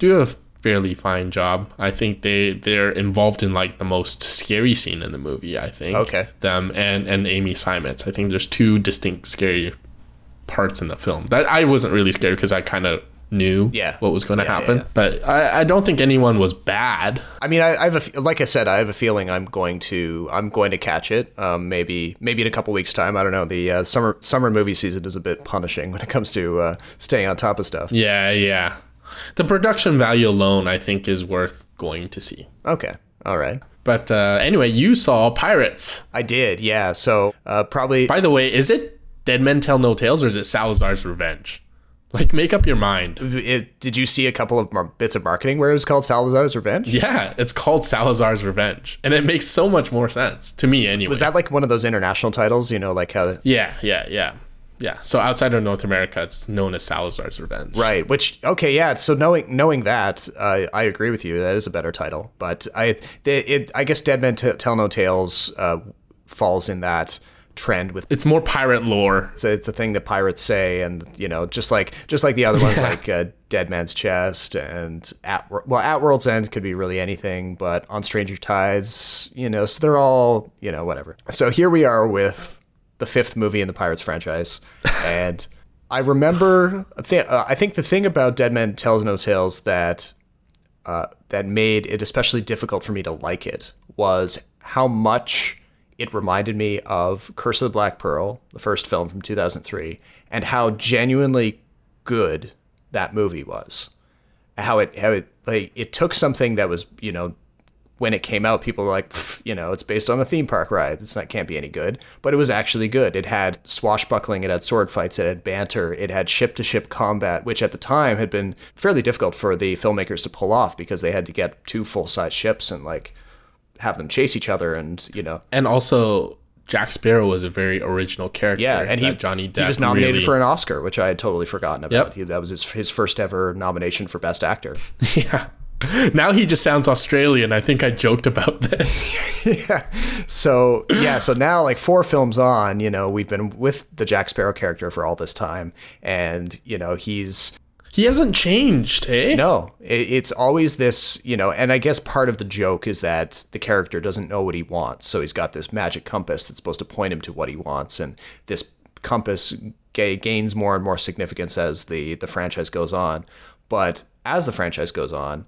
do a fairly fine job. I think they they're involved in like the most scary scene in the movie. I think. Okay. Them and and Amy Simons. I think there's two distinct scary parts in the film. That I wasn't really scared because I kind of knew Yeah. what was going to Yeah, yeah, happen. yeah. But I, I don't think anyone was bad. I mean, I, I have a like I said, I have a feeling I'm going to I'm going to catch it. Um, maybe maybe in a couple weeks time. I don't know. The uh, summer summer movie season is a bit punishing when it comes to uh, staying on top of stuff. Yeah, yeah. The production value alone, I think, is worth going to see. Okay, all right. But uh, anyway, you saw Pirates. I did, yeah. So uh, probably By the way, is it Dead Men Tell No Tales or is it Salazar's Revenge? Like, make up your mind. it, did you see a couple of mar- bits of marketing where it was called Salazar's Revenge? Yeah, it's called Salazar's Revenge, and it makes so much more sense to me anyway. Was that like one of those international titles? You know, like how Yeah, yeah, yeah, yeah. So outside of North America, it's known as Salazar's Revenge. Right. Which okay, yeah. So knowing knowing that, uh, I agree with you. That is a better title. But I, it, it I guess Dead Men T- Tell No Tales uh, falls in that trend with. It's more pirate lore. It's a, it's a thing that pirates say, and you know, just like just like the other ones, like uh, Dead Man's Chest and at well, at World's End could be really anything, but on Stranger Tides, you know, so they're all you know whatever. So here we are with the fifth movie in the Pirates franchise, and I remember, th- uh, I think the thing about Dead Men Tells No Tales that uh, that made it especially difficult for me to like it was how much it reminded me of Curse of the Black Pearl, the first film from 2003, and how genuinely good that movie was. How it how it like it took something that was you know when it came out, people were like, you know, it's based on a theme park ride. It's not can't be any good. But it was actually good. It had swashbuckling, it had sword fights, it had banter, it had ship to ship combat, which at the time had been fairly difficult for the filmmakers to pull off because they had to get two full size ships and like have them chase each other and you know And also, Jack Sparrow was a very original character. yeah and he Johnny Depp he was nominated really- for an Oscar which I had totally forgotten about Yep. he, that was his, his first ever nomination for best actor Yeah. Now he just sounds Australian. I think I joked about this. Yeah. So yeah so now like four films on you know we've been with the Jack Sparrow character for all this time and you know he's he hasn't changed, eh? No, it's always this, you know, and I guess part of the joke is that the character doesn't know what he wants. So he's got this magic compass that's supposed to point him to what he wants. And this compass ga- gains more and more significance as the, the franchise goes on. But as the franchise goes on,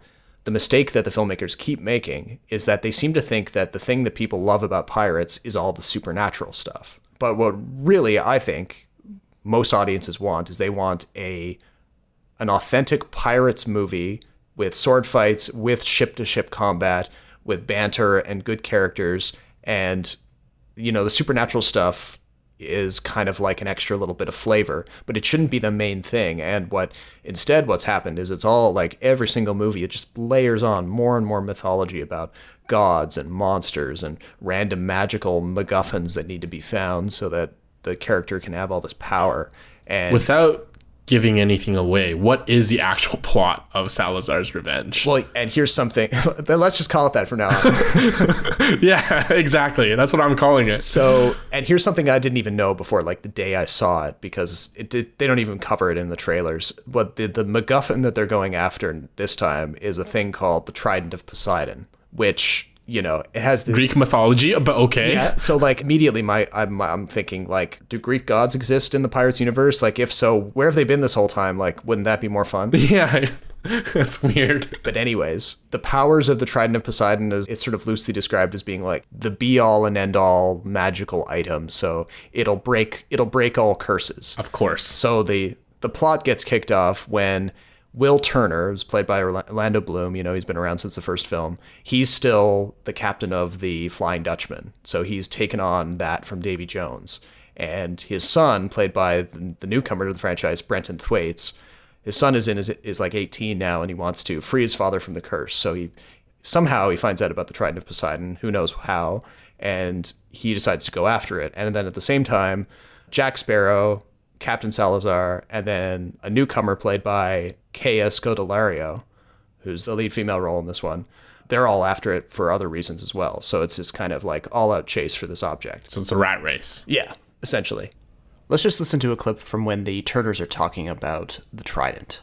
the mistake that the filmmakers keep making is that they seem to think that the thing that people love about pirates is all the supernatural stuff. But what really I think most audiences want is they want a an authentic pirates movie with sword fights, with ship to ship combat, with banter and good characters. And, you know, the supernatural stuff is kind of like an extra little bit of flavor, but it shouldn't be the main thing. And what instead what's happened is it's all like every single movie it just layers on more and more mythology about gods and monsters and random magical MacGuffins that need to be found so that the character can have all this power. And Without giving anything away, what is the actual plot of Salazar's Revenge? well, and here's something. let's just call it that for now. yeah, exactly. That's what I'm calling it. So, and here's something I didn't even know before, like the day I saw it, because it did, they don't even cover it in the trailers. But the the MacGuffin that they're going after this time is a thing called the Trident of Poseidon, which you know it has the Greek mythology, but okay. yeah. So like immediately, my I'm I'm thinking like, do Greek gods exist in the Pirates universe? Like, if so, where have they been this whole time? Like, wouldn't that be more fun? Yeah, that's weird. But anyways, the powers of the Trident of Poseidon is it's sort of loosely described as being like the be all and end all magical item. So it'll break it'll break all curses. Of course. So the the plot gets kicked off when Will Turner, who's played by Orlando Bloom, you know, he's been around since the first film. He's still the captain of the Flying Dutchman. So he's taken on that from Davy Jones. And his son, played by the, newcomer to the franchise, Brenton Thwaites, his son is in is, is like 18 now and he wants to free his father from the curse. So he somehow he finds out about the Trident of Poseidon, who knows how, and he decides to go after it. And then at the same time, Jack Sparrow, Captain Salazar, and then a newcomer played by Kaya Scodelario, who's the lead female role in this one. They're all after it for other reasons as well. So it's this kind of like all out chase for this object. So it's a rat race. Yeah, essentially. Let's just listen to a clip from when the Turners are talking about the Trident.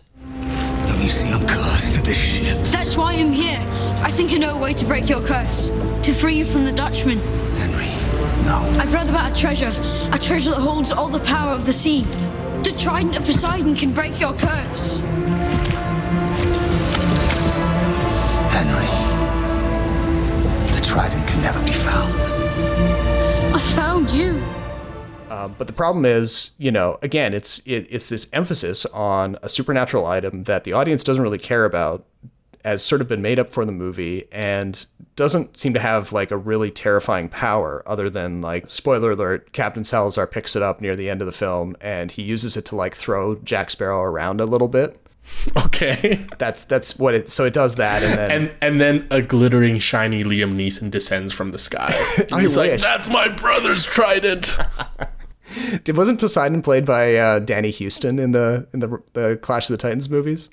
Don't you see I'm cursed to this ship? That's why I'm here. I think I know a way to break your curse. To free you from the Dutchman. Henry, no. I've read about a treasure. A treasure that holds all the power of the sea. The Trident of Poseidon can break your curse. Henry. The trident can never be found. I found you. Um, but the problem is, you know, again, it's it, it's this emphasis on a supernatural item that the audience doesn't really care about, has sort of been made up for the movie, and doesn't seem to have like a really terrifying power other than like spoiler alert, Captain Salazar picks it up near the end of the film and he uses it to like throw Jack Sparrow around a little bit. Okay. That's that's what it. So it does that, and then And and then a glittering shiny Liam Neeson descends from the sky. I He's like, "That's my brother's trident." Wasn't Poseidon played by uh, Danny Huston in the in the the Clash of the Titans movies?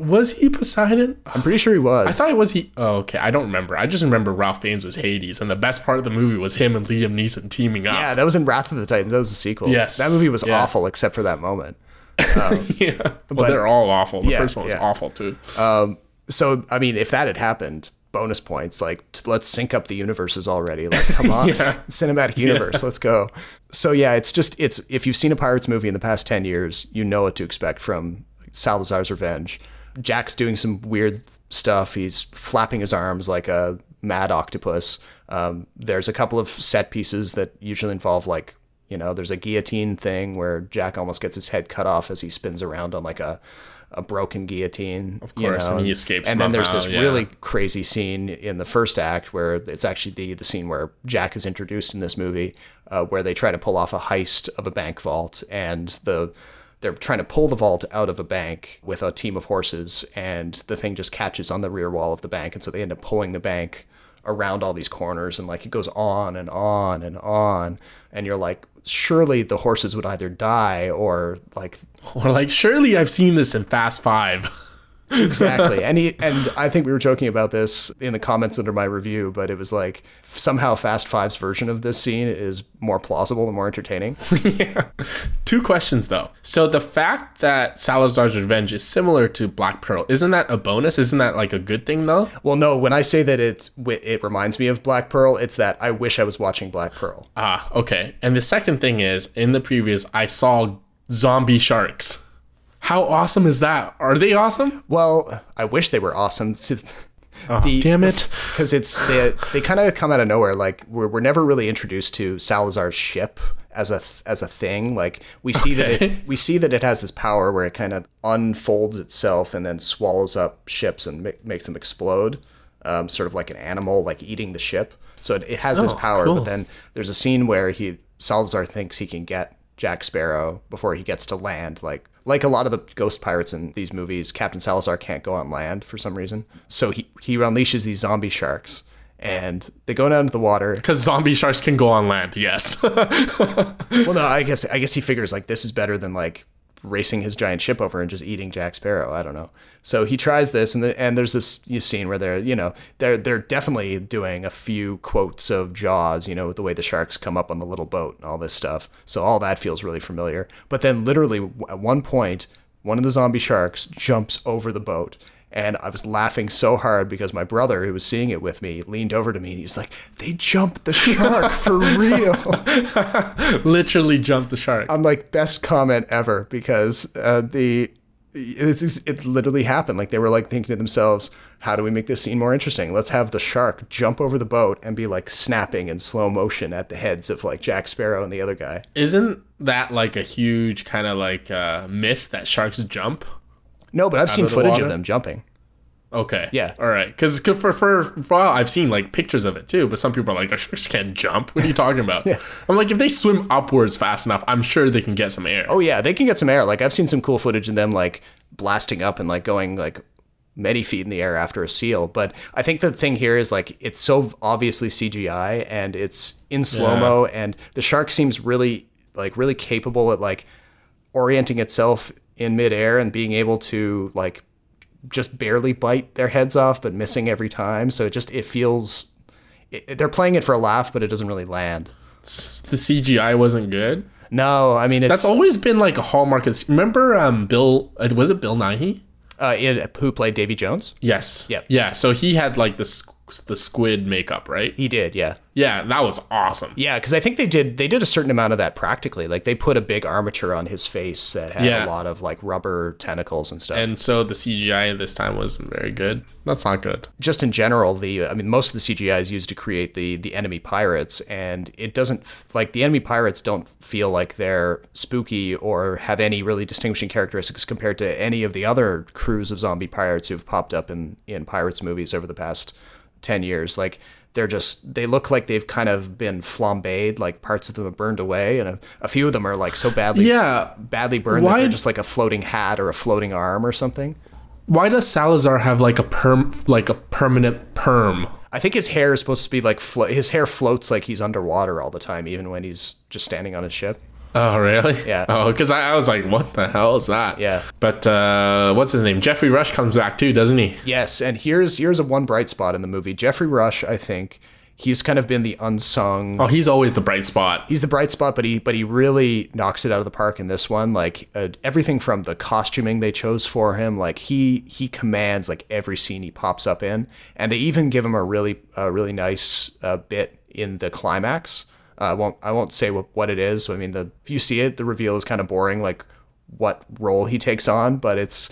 Was he Poseidon? I'm pretty sure he was. I thought it was he. Oh, okay. I don't remember. I just remember Ralph Fiennes was Hades, and the best part of the movie was him and Liam Neeson teaming up. Yeah, that was in Wrath of the Titans. That was the sequel. Yes. that movie was Yeah. awful except for that moment. yeah. Well, But- they're all awful. The Yeah, first one was yeah. awful too. Um, So I mean, if that had happened, bonus points. Like, t- let's sync up the universes already. Like, come on, cinematic universe, let's go. So yeah, it's just it's if you've seen a pirates movie in the past ten years, you know what to expect from Salazar's Revenge. Jack's doing some weird stuff. He's flapping his arms like a mad octopus. Um, there's a couple of set pieces that usually involve like you know, there's a guillotine thing where Jack almost gets his head cut off as he spins around on like a a broken guillotine. Of course, and he escapes And then there's this yeah. really crazy scene in the first act where it's actually the the scene where Jack is introduced in this movie, uh, where they try to pull off a heist of a bank vault, and the they're trying to pull the vault out of a bank with a team of horses, and the thing just catches on the rear wall of the bank, and so they end up pulling the bank around all these corners, and like it goes on and on and on, and you're like, surely the horses would either die or like Or like, surely I've seen this in Fast Five. exactly and he and i think we were joking about this in the comments under my review but it was like somehow fast five's version of this scene is more plausible and more entertaining yeah. Two questions though. So the fact that Salazar's Revenge is similar to Black Pearl, isn't that a bonus? Isn't that like a good thing though? well no when i say that it it reminds me of black pearl it's that i wish i was watching black pearl Ah, okay. And the second thing is, in the previous, I saw zombie sharks. How awesome is that? Are they awesome? well i wish they were awesome Oh, damn it. because it's they, they kind of come out of nowhere like we're, we're never really introduced to salazar's ship as a as a thing like we see that it we see that it has this power where it kind of unfolds itself and then swallows up ships and ma- makes them explode um, sort of like an animal like eating the ship so it, it has this Oh, power cool. but then there's a scene where he Salazar thinks he can get Jack Sparrow before he gets to land. Like like a lot of the ghost pirates in these movies, Captain Salazar can't go on land for some reason. So he he unleashes these zombie sharks and they go down into the water. Because zombie sharks can go on land, yes. Well, no, I guess I guess he figures like this is better than like racing his giant ship over and just eating Jack Sparrow. I don't know. So he tries this, and the, and there's this scene where they're you know they're they're definitely doing a few quotes of Jaws, you know, with the way the sharks come up on the little boat and all this stuff. So all that feels really familiar. But then literally at one point, one of the zombie sharks jumps over the boat. And I was laughing so hard because my brother, who was seeing it with me, leaned over to me and he was like, "They jumped the shark for real." Literally jumped the shark. I'm like best comment ever because uh, the it's, it's- it literally happened. Like they were like thinking to themselves, "How do we make this scene more interesting? Let's have the shark jump over the boat and be like snapping in slow motion at the heads of like Jack Sparrow and the other guy." Isn't that like a huge kind of like uh, myth that sharks jump? No, but I've seen of footage water? of them jumping. Okay. Yeah. All right. Because for, for, for a while, I've seen like pictures of it too, but some people are like, oh, sharks can't jump. What are you talking about? Yeah. I'm like, if they swim upwards fast enough, I'm sure they can get some air. Oh yeah, they can get some air. Like I've seen some cool footage of them like blasting up and like going like many feet in the air after a seal. But I think the thing here is like it's so obviously CGI and it's in slow mo, and the shark seems really like really capable at like orienting itself in midair and being able to like just barely bite their heads off, but missing every time. So it just it feels. It, they're playing it for a laugh, but it doesn't really land. The CGI wasn't good. No, I mean it's That's always been like a hallmark. Of, remember, um, Bill? uh, Was it Bill Nighy? uh, it, who played Davy Jones. Yes. Yep. Yeah. So he had like the s- the squid makeup, right? He did, yeah. Yeah, that was awesome. Yeah, because I think they did they did a certain amount of that practically. Like they put a big armature on his face that had Yeah. a lot of like rubber tentacles and stuff. And so the CGI this time wasn't very good. That's not good. just in general, the I mean, most of the CGI is used to create the the enemy pirates, and it doesn't like the enemy pirates don't feel like they're spooky or have any really distinguishing characteristics compared to any of the other crews of zombie pirates who've popped up in in pirates movies over the past ten years. Like they're just they look like they've kind of been flambéed, like parts of them have burned away, and a, a few of them are like so badly Yeah. badly burned that they're just like a floating hat or a floating arm or something. Why does Salazar have like a perm, like a permanent perm? I think his hair is supposed to be like flo- his hair floats like he's underwater all the time, even when he's just standing on his ship. Oh, really? Yeah. Oh, because I, I was like, what the hell is that? Yeah. But uh, what's his name? Geoffrey Rush comes back too, doesn't he? Yes, and here's here's a one bright spot in the movie. Geoffrey Rush, I think, he's kind of been the unsung. Oh, he's always the bright spot. He's the bright spot, but he but he really knocks it out of the park in this one. Like uh, everything from the costuming they chose for him, like he he commands like every scene he pops up in, and they even give him a really a really nice uh, bit in the climax. Uh, I won't I won't say what, what it is. I mean, the if you see it, the reveal is kind of boring, like what role he takes on, but it's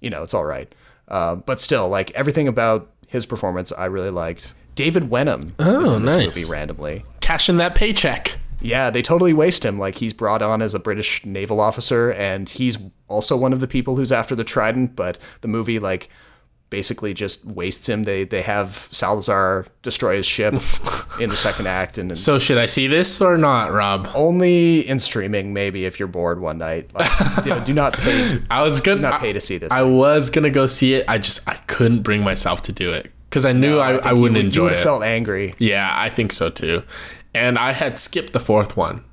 you know it's all right. Uh, but still, like everything about his performance, I really liked. David Wenham Oh, in this nice. movie randomly. Cashing that paycheck. Yeah, they totally waste him. Like he's brought on as a British naval officer, and he's also one of the people who's after the Trident. But the movie like basically just wastes him. They they have Salazar destroy his ship in the second act, and, and So should I see this or not, Rob? only in streaming maybe if you're bored one night. Like, do, do not pay. I was gonna Do not pay to see this. I was gonna go see it. I just I couldn't bring myself to do it because I knew I, think I, wouldn't would- enjoy You it. felt angry. yeah, I think so too. And I had skipped the fourth one.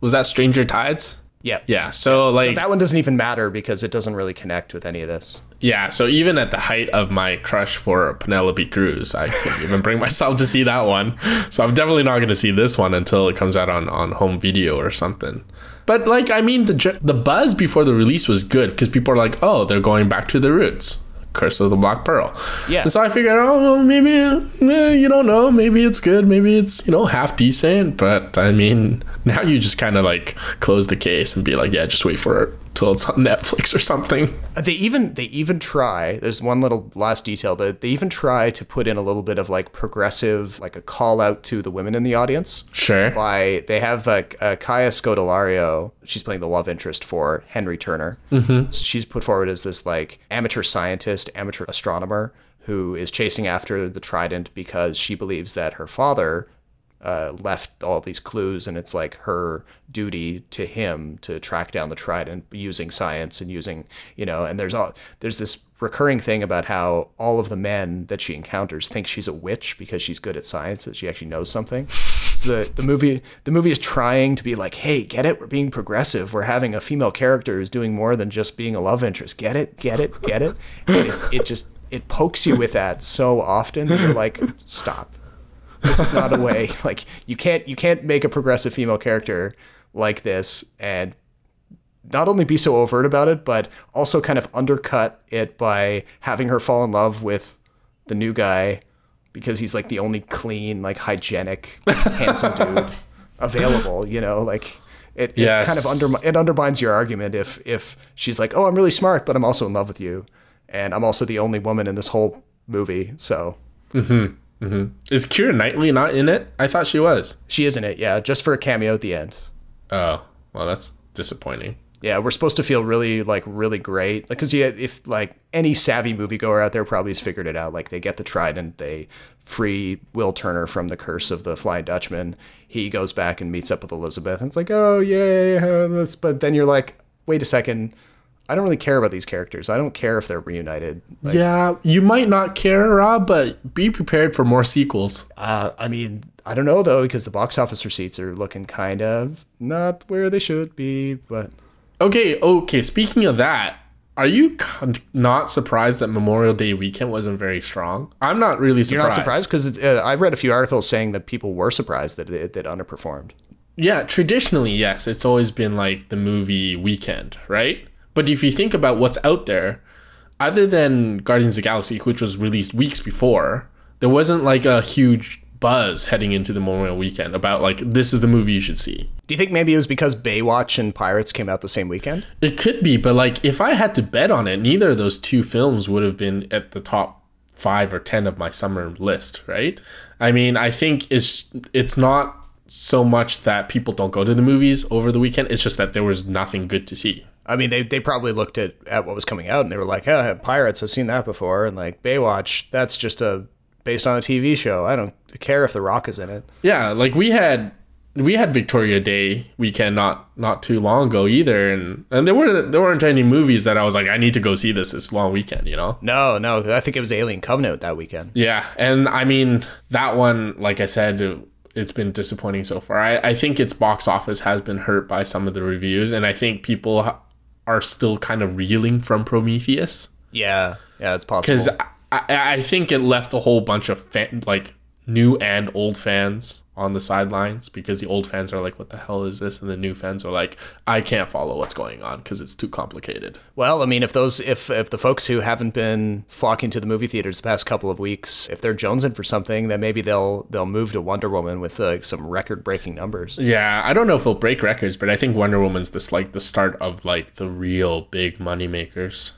Was that Stranger Tides? Yeah. Yeah. So like So that one doesn't even matter because it doesn't really connect with any of this. Yeah, so even at the height of my crush for Penelope Cruz, I couldn't even bring myself to see that one. So I'm definitely not going to see this one until it comes out on, on home video or something. But like, I mean, the the buzz before the release was good because people are like, oh, they're going back to the roots. Curse of the Black Pearl. Yeah. And so I figured, oh, maybe eh, you don't know, maybe it's good, maybe it's you know half decent. But I mean, now you just kind of like close the case and be like, yeah, just wait for it till it's on Netflix or something. Uh, They even they even try. There's one little last detail that they even try to put in a little bit of like progressive, like a call out to the women in the audience. Sure. By they have uh, uh, Kaya Scodelario. She's playing the love interest for Henry Turner. Mm-hmm. She's put forward as this like amateur scientist, amateur astronomer who is chasing after the Trident because she believes that her father uh, left all these clues, and it's like her duty to him to track down the trident using science and using you know. And there's all there's this recurring thing about how all of the men that she encounters think she's a witch because she's good at science that she actually knows something. So the the movie the movie is trying to be like, hey, get it? We're being progressive. We're having a female character who's doing more than just being a love interest. Get it? Get it? Get it? And it just it pokes you with that so often. That you're like, stop. This is not a way. Like you can't you can't make a progressive female character like this and not only be so overt about it, but also kind of undercut it by having her fall in love with the new guy because he's like the only clean, like hygienic, handsome dude available. You know, like it, it Yes. kind of under it undermines your argument if if she's like, oh, I'm really smart, but I'm also in love with you, and I'm also the only woman in this whole movie, so. Mm-hmm. Mm-hmm. Is Keira Knightley not in it? I thought she was. She is in it, yeah, just for a cameo at the end. Oh, well, that's disappointing. Yeah, we're supposed to feel really like really great because yeah, if like any savvy moviegoer out there probably has figured it out. Like they get the trident, they free Will Turner from the curse of the Flying Dutchman. He goes back and meets up with Elizabeth, and it's like, oh yay! That's, but then you're like, wait a second, I don't really care about these characters. I don't care if they're reunited. Like, yeah, you might not care, Rob, but be prepared for more sequels. uh, I mean, I don't know though because the box office receipts are looking kind of not where they should be, but. Okay, okay. Speaking of that, are you con- not surprised that Memorial Day weekend wasn't very strong? I'm not really surprised. You're not surprised because uh, I read a few articles saying that people were surprised that it, that underperformed. Yeah, traditionally, yes, it's always been like the movie weekend, right? But if you think about what's out there, other than Guardians of the Galaxy, which was released weeks before, there wasn't like a huge buzz heading into the Memorial Weekend about like this is the movie you should see. Do you think maybe it was because Baywatch and Pirates came out the same weekend? It could be, but like if I had to bet on it, neither of those two films would have been at the top five or ten of my summer list, right? I mean, I think it's it's not so much that people don't go to the movies over the weekend. It's just that there was nothing good to see. I mean, they, they probably looked at, at what was coming out and they were like, oh, Pirates, I've seen that before. And like Baywatch, that's just a based on a TV show. I don't care if The Rock is in it. Yeah, like we had we had Victoria Day weekend not not too long ago either, and and there weren't there weren't any movies that I was like I need to go see this this long weekend, you know. No, no, I think it was Alien Covenant that weekend. Yeah, and I mean that one, like I said, it- it's been disappointing so far. I, I think its box office has been hurt by some of the reviews, and I think people are still kind of reeling from Prometheus Yeah, yeah, it's possible. because I, I, think it left a whole bunch of fan, like new and old fans on the sidelines because the old fans are like, "What the hell is this?" and the new fans are like, "I can't follow what's going on because it's too complicated." Well, I mean, if those, if if the folks who haven't been flocking to the movie theaters the past couple of weeks, if they're jonesing for something, then maybe they'll they'll move to Wonder Woman with uh, some record-breaking numbers. Yeah, I don't know if it'll break records, but I think Wonder Woman's this like the start of like the real big money makers.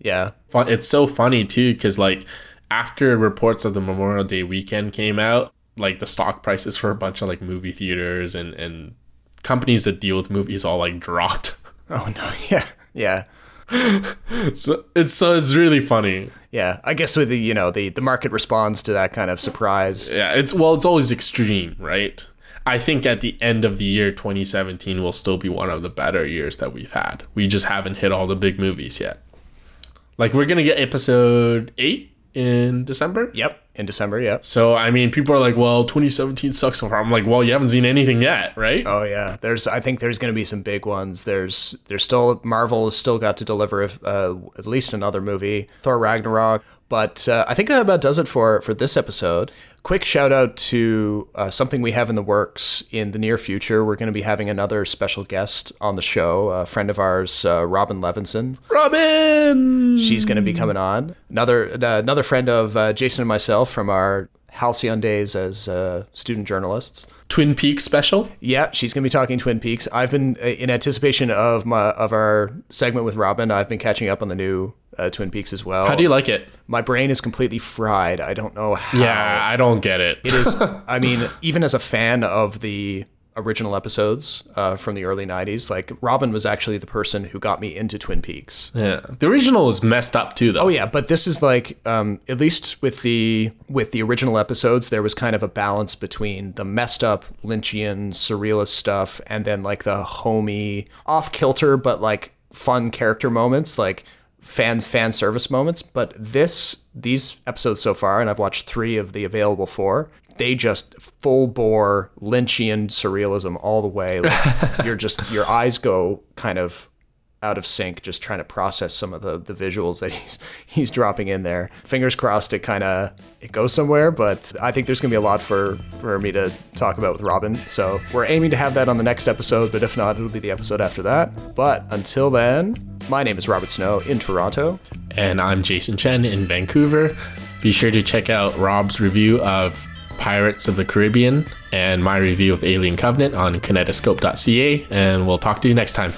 Yeah, It's so funny too because like after reports of the Memorial Day weekend came out, like the stock prices for a bunch of like movie theaters and and companies that deal with movies all like dropped. Oh no, yeah, yeah, so it's so it's really funny. yeah. I guess with the you know the the market responds to that kind of surprise. Yeah, it's well, it's always extreme, right? I think at the end of the year 2017 will still be one of the better years that we've had. We just haven't hit all the big movies yet. Like we're gonna get episode eight in December. Yep, in December. Yep. So I mean, people are like, "Well, 2017 sucks so far." I'm like, "Well, you haven't seen anything yet, right?" Oh yeah, there's. I think there's going to be some big ones. There's. There's still Marvel has still got to deliver uh, at least another movie, Thor Ragnarok. But uh, I think that about does it for for this episode. Quick shout out to uh, something we have in the works in the near future. We're going to be having another special guest on the show, a friend of ours, uh, Robin Levinson. Robin. She's going to be coming on. Another uh, another friend of uh, Jason and myself from our halcyon days as uh, student journalists. Twin Peaks special. Yeah, she's going to be talking Twin Peaks. I've been uh, in anticipation of my of our segment with Robin. I've been catching up on the new uh, Twin Peaks as well. How do you like it? My brain is completely fried. I don't know how. Yeah, I don't get it. It is. I mean, even as a fan of the original episodes uh, from the early 90s. Like, Robin was actually the person who got me into Twin Peaks. Yeah. The original was messed up too, though. Oh yeah, but this is like um, at least with the with the original episodes, there was kind of a balance between the messed up Lynchian surrealist stuff and then like the homey, off kilter but like fun character moments, like fan fan service moments. But this these episodes so far, and I've watched three of the available four. They just full bore Lynchian surrealism all the way. Like, you're just your eyes go kind of out of sync just trying to process some of the, the visuals that he's he's dropping in there. Fingers crossed it kind of it goes somewhere, but I think there's going to be a lot for for me to talk about with Robin. So, we're aiming to have that on the next episode, but if not, it'll be the episode after that. But until then, my name is Robert Snow in Toronto. And I'm Jason Chen in Vancouver. Be sure to check out Rob's review of Pirates of the Caribbean and my review of Alien Covenant on kinetoscope.ca, and we'll talk to you next time.